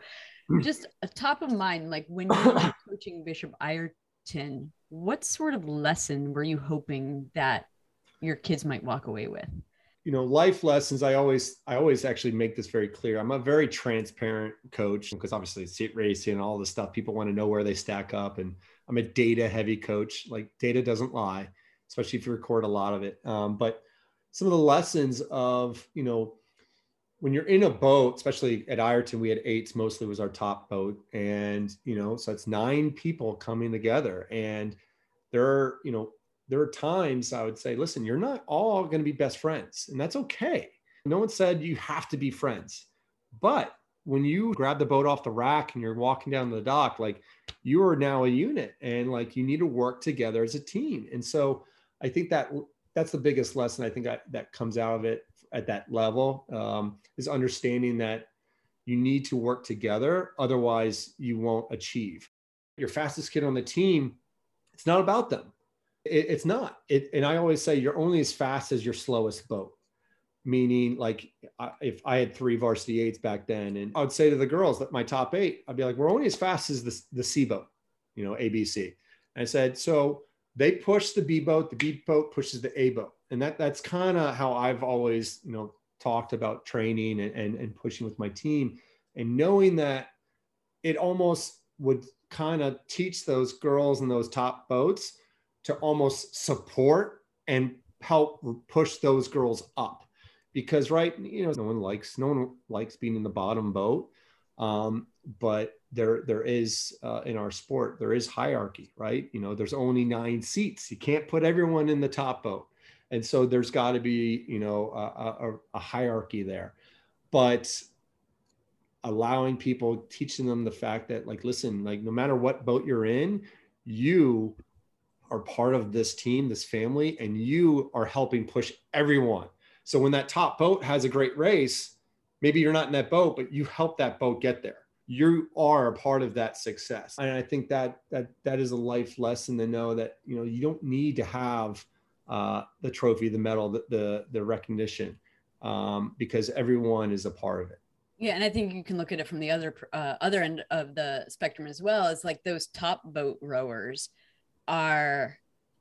hmm. just a top of mind, like when you were coaching Bishop Ireton, what sort of lesson were you hoping that your kids might walk away with? You know, life lessons. I always, I always actually make this very clear. I'm a very transparent coach because obviously seat racing and all this stuff. People want to know where they stack up, and I'm a data heavy coach. Like data doesn't lie, especially if you record a lot of it. Um, but some of the lessons of you know when you're in a boat, especially at Ireton, we had eights mostly was our top boat. And, you know, so it's nine people coming together. And there are, you know, there are times I would say, listen, you're not all going to be best friends. And that's okay. No one said you have to be friends. But when you grab the boat off the rack and you're walking down the dock, like you are now a unit and like you need to work together as a team. And so I think that that's the biggest lesson I think I, that comes out of it at that level um, is understanding that you need to work together otherwise you won't achieve your fastest kid on the team it's not about them it, it's not. It, and i always say you're only as fast as your slowest boat. Meaning like if i had three varsity eights back then and i would say to the girls that my top eight i'd be like we're only as fast as the, the c boat you know abc and i said so they push the b boat the b boat pushes the a boat. And that that's kind of how I've always you know talked about training and, and and pushing with my team. And knowing that it almost would kind of teach those girls in those top boats to almost support and help push those girls up. Because right you know no one likes no one likes being in the bottom boat. Um, but there there is uh, in our sport there is hierarchy right? You know there's only nine seats. You can't put everyone in the top boat. And so there's got to be you know a, a, a, hierarchy there. But allowing people teaching them the fact that like listen like no matter what boat you're in you are part of this team this family and you are helping push everyone so when that top boat has a great race maybe you're not in that boat but you help that boat get there you are a part of that success and i think that that that is a life lesson to know that you know you don't need to have uh, the trophy, the medal, the the, the recognition, um, because everyone is a part of it. Yeah, and I think you can look at it from the other uh, other end of the spectrum as well. It's like those top boat rowers are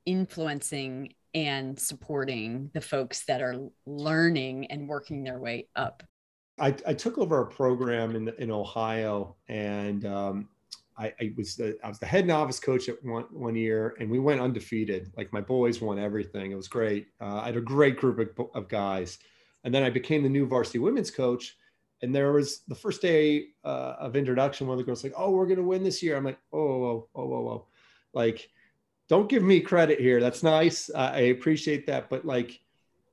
influencing and supporting the folks that are learning and working their way up. I, I took over a program in in Ohio, and um, I, I, was the I was the head novice coach at one one year, and we went undefeated. Like my boys won everything. It was great. Uh, I had a great group of, of, guys, and then I became the new varsity women's coach. And there was the first day uh, of introduction. One of the girls like, "Oh, we're gonna win this year." I'm like, "Oh, oh, oh, oh, whoa!" Like, don't give me credit here. That's nice. I appreciate that, but like,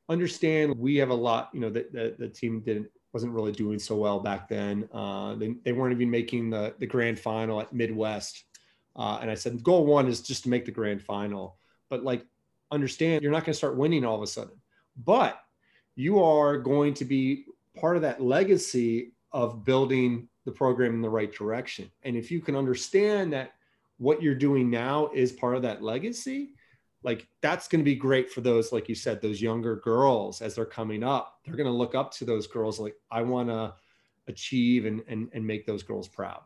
understand we have a lot. You know, that the, the team didn't wasn't really doing so well back then. Uh, they, they weren't even making the, the grand final at Midwest. Uh, and I said, goal one is just to make the grand final. But like, understand you're not going to start winning all of a sudden, but you are going to be part of that legacy of building the program in the right direction. And if you can understand that what you're doing now is part of that legacy, like that's going to be great for those like you said those younger girls as they're coming up. They're going to look up to those girls like i want to achieve and, and and make those girls proud.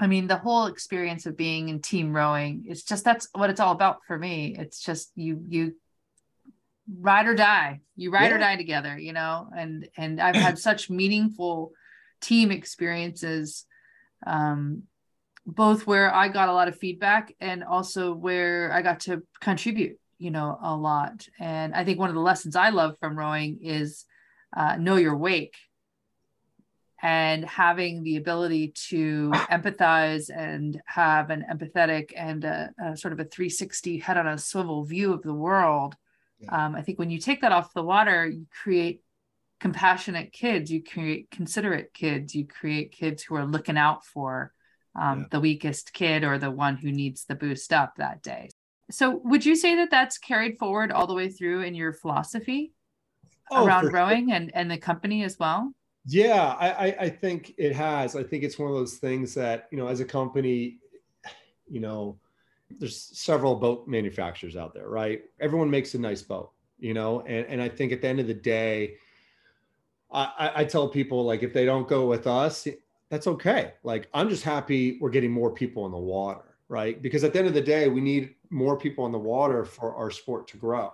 I mean the whole experience of being in team rowing it's just that's what it's all about for me. It's just you you ride or die. You ride yeah. or die together you know? And and i've had such meaningful team experiences um both where I got a lot of feedback and also where I got to contribute, you know, a lot. And I think one of the lessons I love from rowing is uh, know your wake and having the ability to empathize and have an empathetic and a, a sort of a 360 head on a swivel view of the world. Yeah. Um, I think when you take that off the water, you create compassionate kids, you create considerate kids, you create kids who are looking out for um, yeah. the weakest kid or the one who needs the boost up that day. So, would you say that that's carried forward all the way through in your philosophy oh, around rowing sure. and and the company as well? Yeah, I, I think it has. I think it's one of those things that you know, as a company, you know, there's several boat manufacturers out there, right? Everyone makes a nice boat, you know, and and I think at the end of the day, I, I tell people like if they don't go with us, that's okay. Like I'm just happy we're getting more people in the water, right? Because at the end of the day, we need more people in the water for our sport to grow.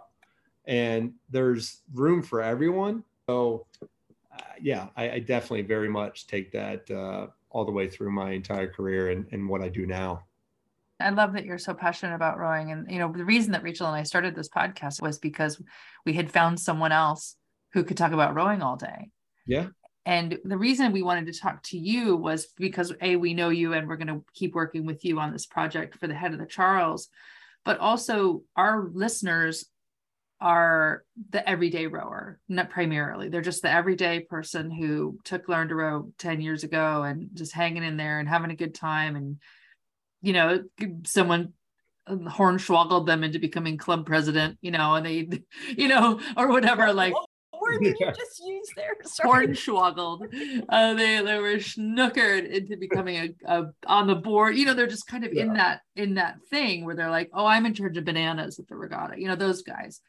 And there's room for everyone. So, uh, yeah, I, I, definitely very much take that uh, all the way through my entire career and, and what I do now. I love that you're so passionate about rowing. And, you know, the reason that Rachel and I started this podcast was because we had found someone else who could talk about rowing all day. Yeah. And the reason we wanted to talk to you was because A, we know you and we're going to keep working with you on this project for the head of the Charles, but also our listeners are the everyday rower, not primarily. They're just the everyday person who took learn to row 10 years ago and just hanging in there and having a good time. And, you know, someone hornswoggled them into becoming club president, you know, and they, you know, or whatever, like word you just use there? Sorry. Hornswoggled. Uh, they they were snookered into becoming a, a, on the board. You know, they're just kind of yeah. in that in that thing where they're like, oh, I'm in charge of bananas at the regatta. You know, those guys,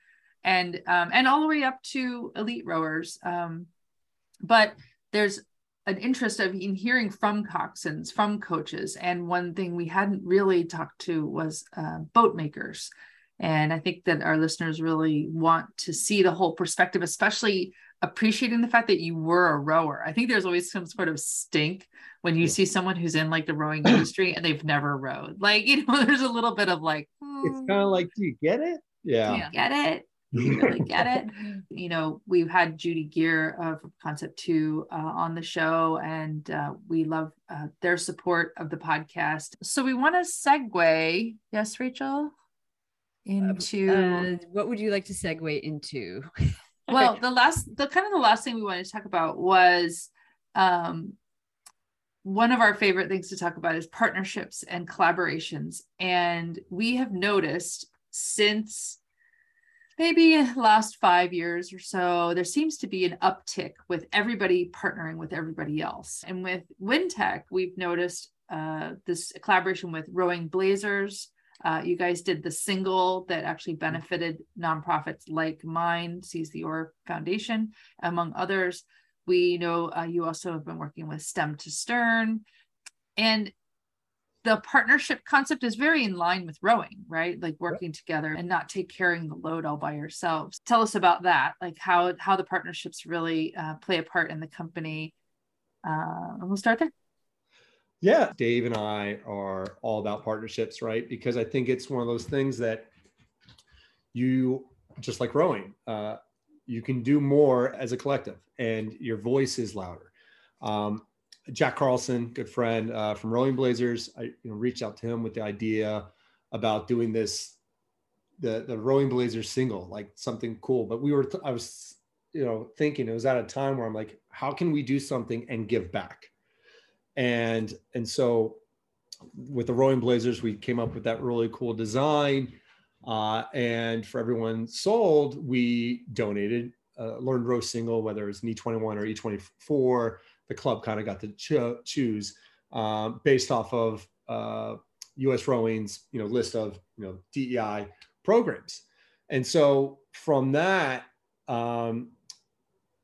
and um, and all the way up to elite rowers. Um, but there's an interest of in hearing from coxswains, from coaches, and one thing we hadn't really talked to was uh, boat makers and I think that our listeners really want to see the whole perspective, especially appreciating the fact that you were a rower. I think there's always some sort of stink when you see someone who's in like the rowing industry and they've never rowed. Like, you know, there's a little bit of like, hmm, it's kind of like, do you get it? Yeah. get it? you really get it? You know, we've had Judy Geer of Concept 2 uh, on the show, and uh, we love uh, their support of the podcast. So we want to segue. Yes, Rachel? Into uh, what would you like to segue into? Well the last the kind of the last thing we wanted to talk about was um one of our favorite things to talk about is partnerships and collaborations. And we have noticed since maybe last five years or so there seems to be an uptick with everybody partnering with everybody else. And with wintech we've noticed uh, this collaboration with rowing blazers uh, you guys did the single that actually benefited nonprofits like mine, Seize the Oar Foundation, among others. We know uh, you also have been working with STEM to Stern. And the partnership concept is very in line with rowing, right? Like working together and not take carrying the load all by yourselves. Tell us about that, like how how the partnerships really uh, play a part in the company. Uh, and we'll start there. Yeah. Dave and I are all about partnerships, right? Because I think it's one of those things that you, just like rowing, uh, you can do more as a collective and your voice is louder. Um, Jack Carlson, good friend uh, from Rowing Blazers, I you know, reached out to him with the idea about doing this, the the Rowing Blazers single, like something cool. But we were, I was, you know, thinking it was at a time where I'm like, how can we do something and give back? And and so with the rowing blazers we came up with that really cool design. Uh, and for everyone sold we donated uh, learned row single whether it's an e21 or e24 the club kind of got to cho- choose um, based off of uh, us rowing's you know list of you know dei programs. And so from that um,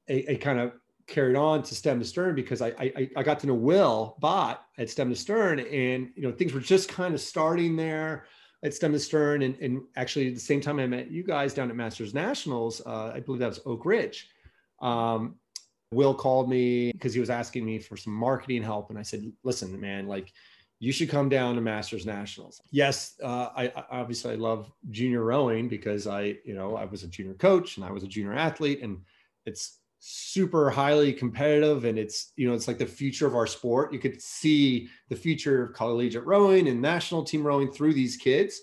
a, a kind of carried on to stem to stern because I, I I got to know Will Bott at stem to stern and you know things were just kind of starting there at stem to stern and, and actually at the same time I met you guys down at Masters Nationals uh, I believe that was Oak Ridge um, Will called me because he was asking me for some marketing help and I said listen man like you should come down to Masters Nationals. Yes, uh, I, I, obviously I love junior rowing because I, you know, I was a junior coach and I was a junior athlete, and it's super highly competitive and it's you know it's like the future of our sport. You could see the future of collegiate rowing and national team rowing through these kids.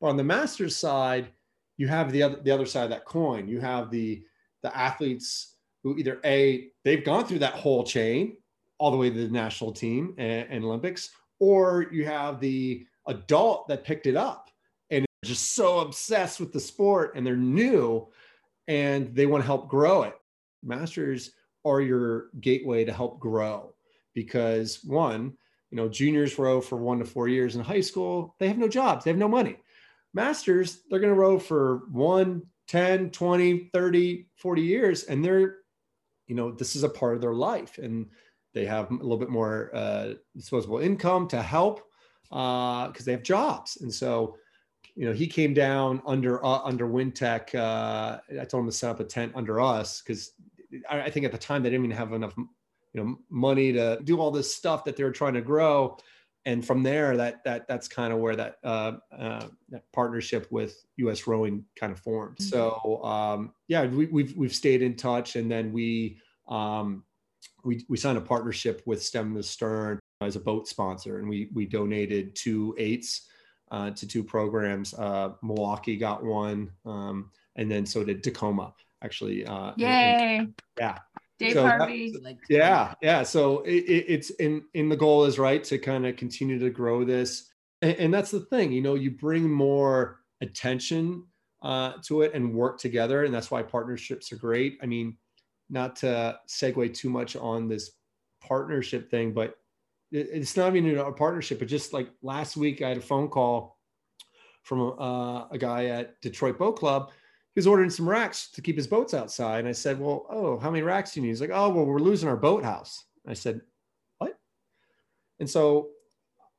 But on the masters side you have the other the other side of that coin. You have the the athletes who either a they've gone through that whole chain all the way to the national team and, and olympics or you have the adult that picked it up and just so obsessed with the sport and they're new and they want to help grow it. Masters are your gateway to help grow because one, you know, juniors row for one to four years in high school, they have no jobs, they have no money. Masters, they're going to row for one, 10, 20, 30, 40 years, and they're, you know, this is a part of their life. And they have a little bit more uh, disposable income to help because uh, they have jobs. And so, you know, he came down under uh, under Wintech. Uh, I told him to set up a tent under us because I, I, think at the time they didn't even have enough, you know, money to do all this stuff that they were trying to grow. And from there, that that that's kind of where that uh, uh, that partnership with U.S. Rowing kind of formed. Mm-hmm. So um, yeah, we, we've we've stayed in touch, and then we um, we we signed a partnership with Stem to Stern as a boat sponsor, and we we donated two eights uh, to two programs. Uh, Milwaukee got one, um, and then so did Tacoma. Actually, uh, yay! And, yeah, Dave so Harvey. That, yeah, yeah. So it, it, it's in in the goal is right to kind of continue to grow this, and, and, that's the thing. You know, you bring more attention uh, to it and work together, and that's why partnerships are great. I mean, not to segue too much on this partnership thing, but it's not even a partnership. But just like last week, I had a phone call from uh, a guy at Detroit Boat Club. He was ordering some racks to keep his boats outside. And I said, Well, oh, how many racks do you need? He's like, Oh, well, we're losing our boathouse. I said, What? And so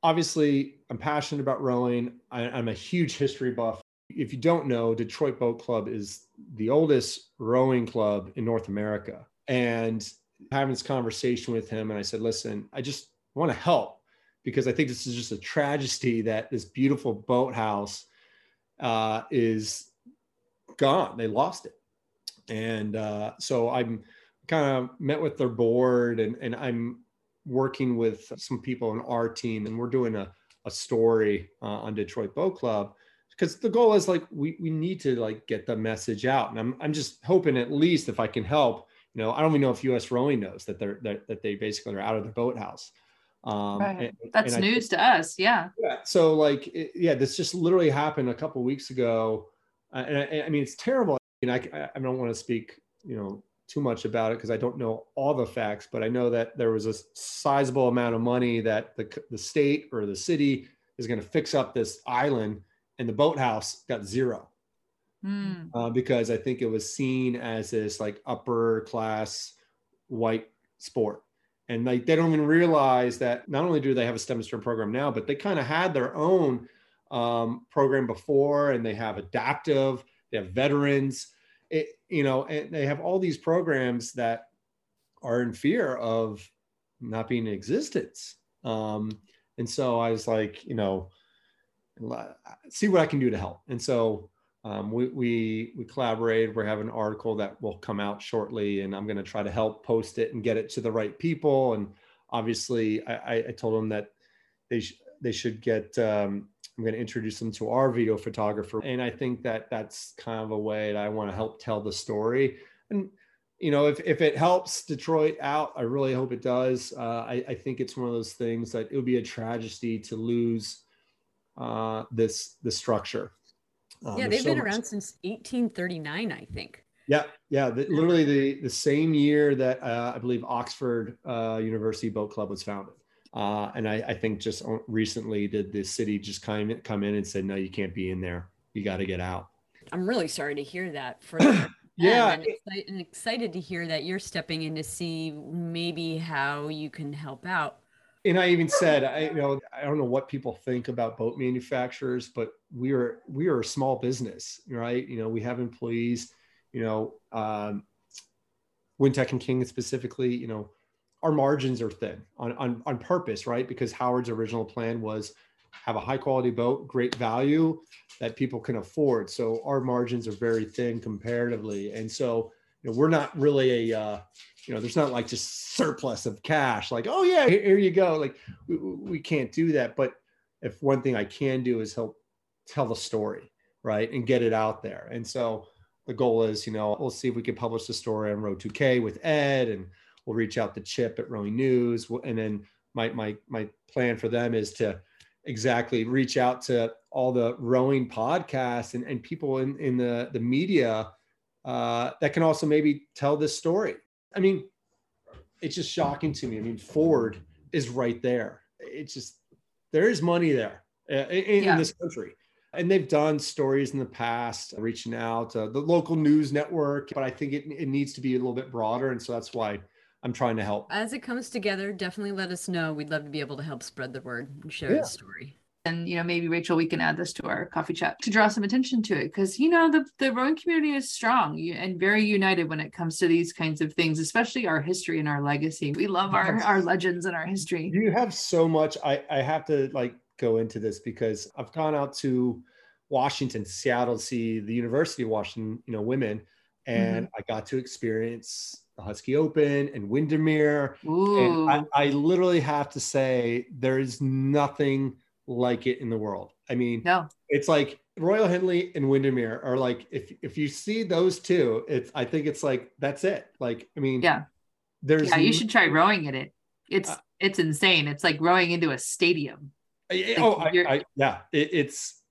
obviously, I'm passionate about rowing. I, I'm a huge history buff. If you don't know, Detroit Boat Club is the oldest rowing club in North America. And having this conversation with him, and I said, Listen, I just want to help because I think this is just a tragedy that this beautiful boathouse uh, is gone. They lost it. And uh, so I'm kind of met with their board and, and I'm working with some people in our team and we're doing a, a story uh, on Detroit Boat Club because the goal is like we, we need to like get the message out and I'm, I'm just hoping at least if I can help you know I don't even know if US rowing knows that they're that, that they basically are out of the boathouse um, right. and, That's and news to us. Yeah. Yeah. So like, it, yeah, this just literally happened a couple weeks ago. Uh, and I, I, mean, it's terrible. I mean, I, I don't want to speak, you know, too much about it because I don't know all the facts, but I know that there was a sizable amount of money that the, the state or the city is going to fix up this island and the boathouse got zero. Mm. Uh, because I think it was seen as this like upper class white sport and like they don't even realize that not only do they have a STEM STEM program now, but they kind of had their own um, program before, and they have adaptive, they have veterans, it, you know, and they have all these programs that are in fear of not being in existence. Um, and so I was like, you know, see what I can do to help. And so um, we, we we collaborated. We're having an article that will come out shortly, and I'm going to try to help post it and get it to the right people. And obviously, I, I told them that they sh- they should get. Um, I'm going to introduce them to our video photographer, and I think that that's kind of a way that I want to help tell the story. And you know, if if it helps Detroit out, I really hope it does. Uh, I, I think it's one of those things that it would be a tragedy to lose uh, this the structure um, yeah, they've so been around since 1839, I think. Yeah, yeah, the, literally the the same year that uh, I believe Oxford uh, University Boat Club was founded. Uh, and I, I, think just recently did the city just come come in and said, no, you can't be in there. You got to get out. I'm really sorry to hear that. For yeah, and, excited, and excited to hear that you're stepping in to see maybe how you can help out and I even said, I you know, I don't know what people think about boat manufacturers, but we are we are a small business, right? You know, we have employees. You know, um, Wintech and King specifically. You know, our margins are thin on on on purpose, right? Because Howard's original plan was have a high quality boat, great value that people can afford. So our margins are very thin comparatively, and so you know, we're not really a uh, you know, there's not like just surplus of cash, like, oh yeah, here, here you go. Like we, we can't do that. But if one thing I can do is help tell the story, right, and get it out there. And so the goal is, you know, we'll see if we can publish the story on Row 2K with Ed, and we'll reach out to Chip at Rowing News, and then my my my plan for them is to exactly reach out to all the rowing podcasts and, and people in, in the, the media uh, that can also maybe tell this story. I mean, it's just shocking to me. I mean, Ford is right there. It's just, there is money there uh, in, yeah. in this country. And they've done stories in the past, reaching out to the local news network, but I think it, it needs to be a little bit broader. And so that's why I'm trying to help. As it comes together, definitely let us know. We'd love to be able to help spread the word and share yeah. the story. And you know, maybe Rachel, we can add this to our coffee chat to draw some attention to it because you know the the rowing community is strong and very united when it comes to these kinds of things, especially our history and our legacy. We love our our legends and our history. You have so much. I I have to like go into this because I've gone out to Washington, Seattle, to see the University of Washington, you know, women, and mm-hmm. I got to experience the Husky Open and Windermere. Ooh. And I, I, literally have to say, there is nothing like it in the world. I mean, no, it's like Royal Henley and Windermere are like, if if you see those two, it's I think it's like that's it. Like, I mean, yeah, there's yeah, you should try rowing in it. It's uh, it's insane. It's like rowing into a stadium. Like oh, I, I, yeah, it, it's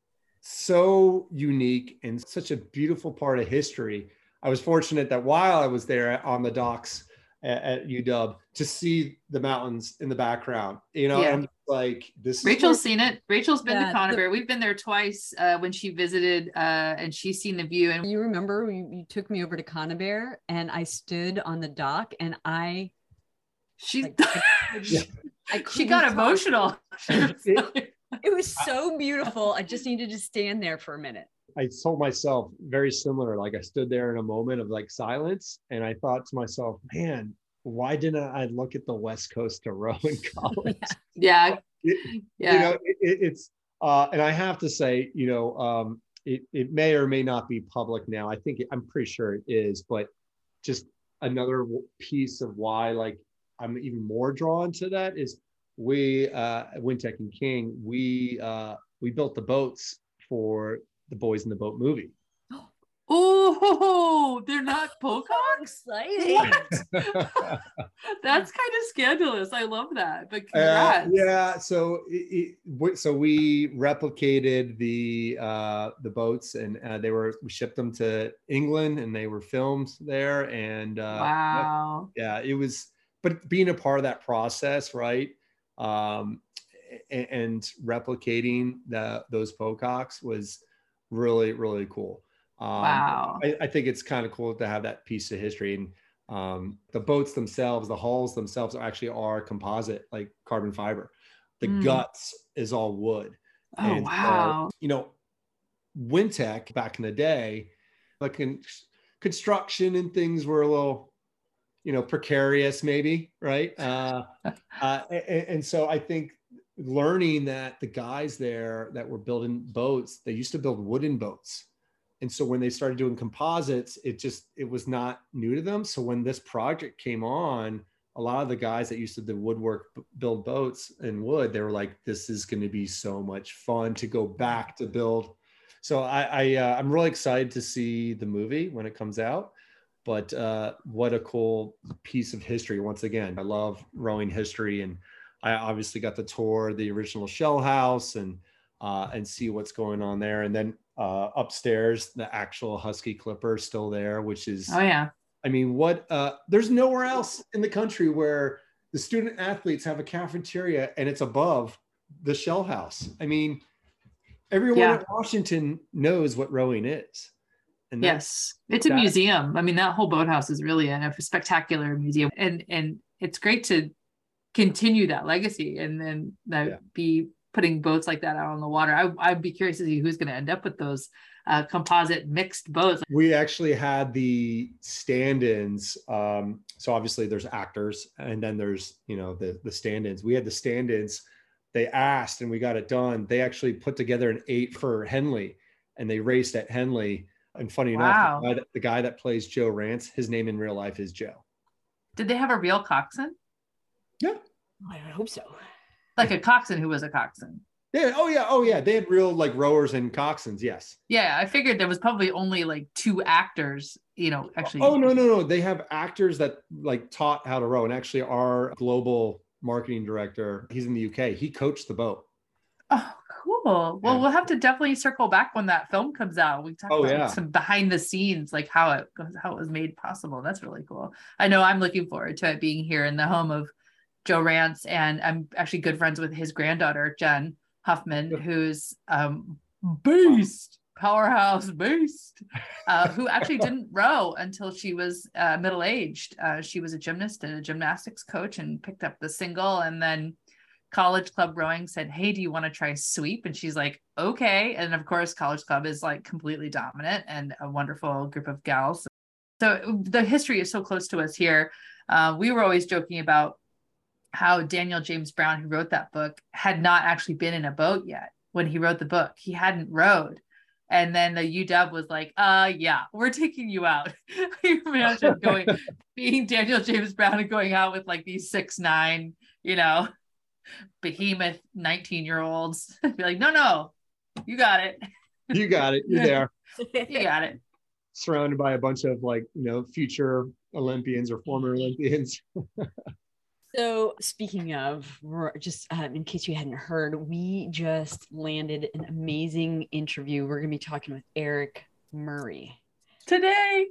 so unique and such a beautiful part of history I was fortunate that while I was there on the docks at, at UW to see the mountains in the background, you know, yeah. and like this. Rachel's seen it. Rachel's been yeah, to Conibear. The, We've been there twice uh, when she visited, uh, and she's seen the view. And you remember you, you took me over to Conibear, and I stood on the dock, and I. She. Like, I she got emotional. it was so beautiful. I just needed to stand there for a minute. I told myself very similar. Like I stood there in a moment of like silence, and I thought to myself, "Man, why didn't I look at the West Coast to row in college?" yeah, it, yeah. You know, it, it's uh, and I have to say, you know, um, it it may or may not be public now. I think it, I'm pretty sure it is, but just another piece of why like I'm even more drawn to that is we uh, Wintech and King we uh, we built the boats for the Boys in the Boat movie. Oh, they're not Pococks? Exciting. That's kind of scandalous. I love that. But uh, congrats. Uh, yeah, so it, it, so we replicated the uh, the boats, and uh, they were we shipped them to England, and they were filmed there. And uh, wow, yeah, it was. But being a part of that process, right? Um, and, and replicating the, those Pococks was really really cool. Um, wow. I, I, think it's kind of cool to have that piece of history and um, the boats themselves the hulls themselves are actually are composite like carbon fiber. The mm. guts is all wood. Oh and, wow. you know wintec back in the day like in construction and things were a little you know precarious maybe right? Uh, uh, and, and so i think learning that the guys there that were building boats, they used to build wooden boats. And so when they started doing composites, it just it was not new to them. So when this project came on, a lot of the guys that used to do woodwork build boats in wood, they were like, "This is going to be so much fun to go back to build." So I, I uh, I'm really excited to see the movie when it comes out. But uh, what a cool piece of history! Once again, I love rowing history and I obviously got to tour the original Shell House and uh, and see what's going on there. And then uh, upstairs, the actual Husky Clipper still there, which is oh yeah. I mean, what? Uh, there's nowhere else in the country where the student athletes have a cafeteria and it's above the Shell House. I mean, everyone yeah. in Washington knows what rowing is. And yes, it's a that, museum. I mean, that whole boathouse is really a, a spectacular museum, and and it's great to continue that legacy and then that yeah. be putting boats like that out on the water. I, would be curious to see who's going to end up with those uh, composite mixed boats. We actually had the stand-ins. Um, so obviously there's actors and then there's, you know, the, the stand-ins. We had the stand-ins. They asked and we got it done. They actually put together an eight for Henley and they raced at Henley. And funny wow. enough, the guy, that, the guy that plays Joe Rantz, his name in real life is Joe. Did they have a real coxswain? Yeah. I hope so. Like a coxswain who was a coxswain. Yeah. Oh yeah. Oh yeah. They had real like rowers and coxswains. Yes. Yeah, I figured there was probably only like two actors. You know, actually. Oh no no no! They have actors that like taught how to row, and actually our global marketing director, he's in the UK. He coached the boat. Oh, cool. Well, we'll have to definitely circle back when that film comes out. We talk Oh, about yeah. some behind the scenes, like how it how it was made possible. That's really cool. I know I'm looking forward to it being here in the home of Joe Rantz, and I'm actually good friends with his granddaughter Jen Huffman, who's um beast, powerhouse beast, uh, who actually didn't row until she was uh, middle aged. Uh, she was a gymnast and a gymnastics coach, and picked up the single, and then college club rowing said hey do you want to try sweep? And she's like okay. And of course college club is like completely dominant and a wonderful group of gals. So the history is so close to us here. Uh, we were always joking about how daniel james brown who wrote that book had not actually been in a boat yet when he wrote the book. He hadn't rowed. And then the uw was like uh yeah we're taking you out. You imagine going being daniel james brown and going out with like these six nine you know behemoth 19 year olds be like no no you got it. You got it. You're there, you got it. Surrounded by a bunch of like you know future Olympians or former Olympians. So, speaking of, just um, in case you hadn't heard, we just landed an amazing interview. We're going to be talking with Eric Murray today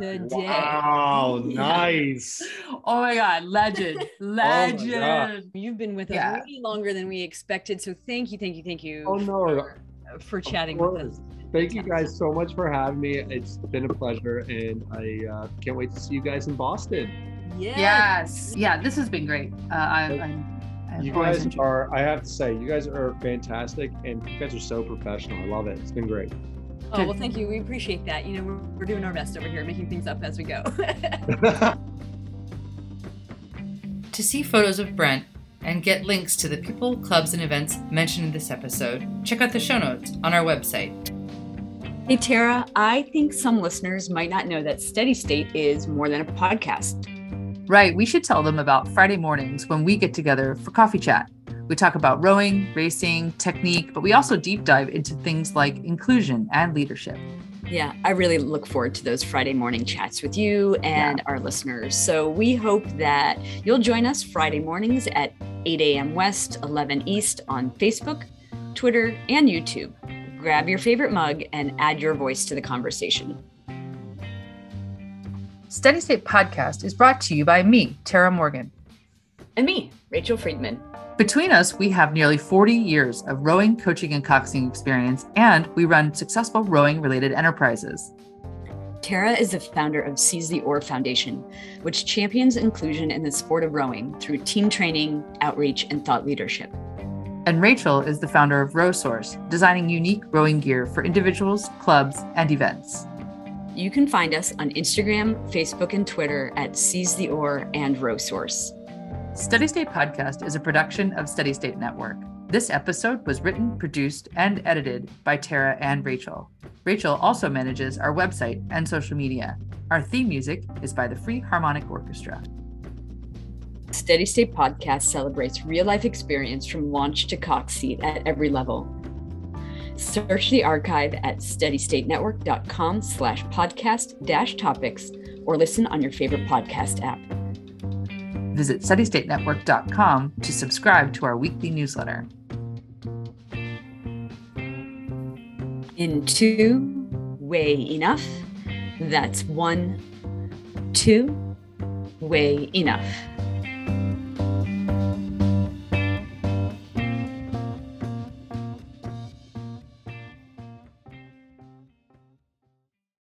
today. Wow, Yeah. nice. oh my god legend legend God. You've been with us Yeah. way longer than we expected. So, thank you, thank you, thank you Oh, no. for, for chatting with us. Thank you guys so much for having me. It's been a pleasure, and I uh, can't wait to see you guys in Boston. Yeah. yes yeah this has been great uh, I, I'm, I've You guys enjoyed- are, I have to say, you guys are fantastic, and you guys are so professional. I love it. It's been great. Oh, well, thank you. We appreciate that. You know, we're, we're doing our best over here, making things up as we go. To see photos of Brent and get links to the people, clubs, and events mentioned in this episode, check out the show notes on our website. Hey, Tara, I think some listeners might not know that Steady State is more than a podcast. Right we should tell them about friday mornings when we get together for coffee chat we talk about rowing racing technique but we also deep dive into things like inclusion and leadership Yeah, I really look forward to those Friday morning chats with you and our listeners. So we hope that you'll join us Friday mornings at 8 a.m. West, 11 East on Facebook, Twitter, and YouTube. Grab your favorite mug and add your voice to the conversation. Steady State Podcast is brought to you by me, Tara Morgan. And me, Rachel Friedman. Between us, we have nearly 40 years of rowing, coaching, and coxing experience, and we run successful rowing related enterprises. Tara is the founder of Seize the Oar Foundation, which champions inclusion in the sport of rowing through team training, outreach, and thought leadership. And Rachel is the founder of Row Source, designing unique rowing gear for individuals, clubs, and events. You can find us on Instagram, Facebook, and Twitter at Seize the Oar and Row Source. Steady State Podcast is a production of Steady State Network. This episode was written, produced, and edited by Tara and Rachel. Rachel also manages our website and social media. Our theme music is by the Free Harmonic Orchestra. Steady State Podcast celebrates real life experience from launch to cox seat at every level. Search the archive at steadystatenetwork.com slash podcast dash topics or listen on your favorite podcast app. Visit steadystatenetwork.com to subscribe to our weekly newsletter. In two, way enough. That's one, two, way enough.